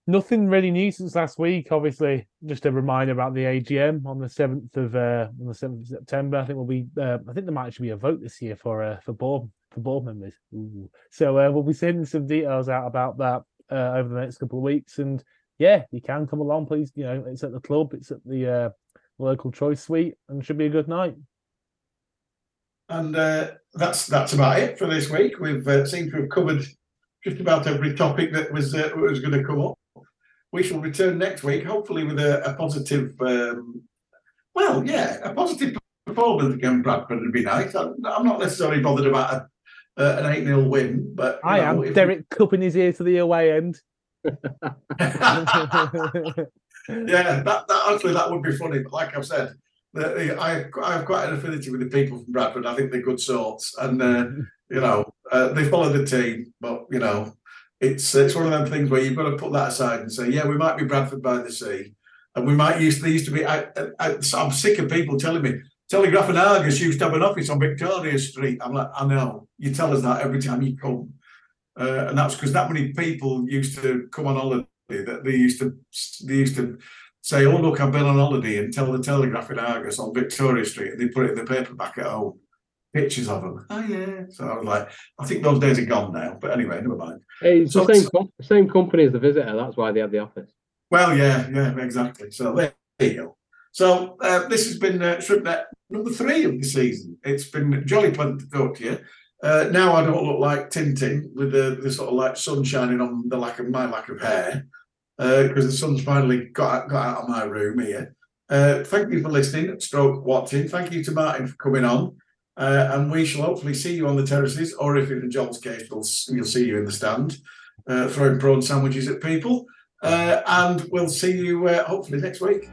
Nothing really new since last week. Obviously, just a reminder about the AGM on the seventh of uh, on the seventh of September. I think we'll be. Uh, I think there might actually be a vote this year for uh, for board for board members. Ooh. So uh, we'll be sending some details out about that uh, over the next couple of weeks. And yeah, you can come along, please. You know, it's at the club. It's at the uh, local choice suite, and should be a good night. And uh, that's that's about it for this week. We've uh, seemed to have covered just about every topic that was uh, was going to come up. We shall return next week, hopefully with a, a positive. Um, well, yeah, a positive performance against Bradford would be nice. I'm, I'm not necessarily bothered about a, uh, an eight 0 win, but I know, am. Derek cupping his ear to the away end. *laughs* *laughs* yeah, that, that actually that would be funny. But like I've said, I I have quite an affinity with the people from Bradford. I think they're good sorts, and uh, *laughs* you know uh, they follow the team. But you know, it's it's one of them things where you've got to put that aside and say, yeah, we might be Bradford by the sea, and we might used they used to be. I, I, I'm sick of people telling me. Telegraph and Argus used to have an office on Victoria Street. I'm like, I know. You tell us that every time you come. Uh, and that's because that many people used to come on holiday that they used to they used to say, "Oh look, I've been on holiday," and tell the Telegraph and Argus on Victoria Street, and they put it in the paper back at home, pictures of them. Oh yeah. So I was like, I think those days are gone now. But anyway, never mind. Hey, it's So the same com- same company as the visitor. That's why they have the office. Well, yeah, yeah, exactly. So there you go. So uh, this has been uh, ShrimpNet number three of the season. It's been jolly pleasant to talk to you. Uh, now I don't look like Tintin with the, the sort of like sun shining on the lack of my lack of hair because the sun's finally got out, got out of my room here. Uh, thank you for listening, stroke watching. Thank you to Martin for coming on. Uh, and we shall hopefully see you on the terraces, or if in John's case, we'll, we'll see you in the stand, uh, throwing prawn sandwiches at people. Uh, and we'll see you uh, hopefully next week.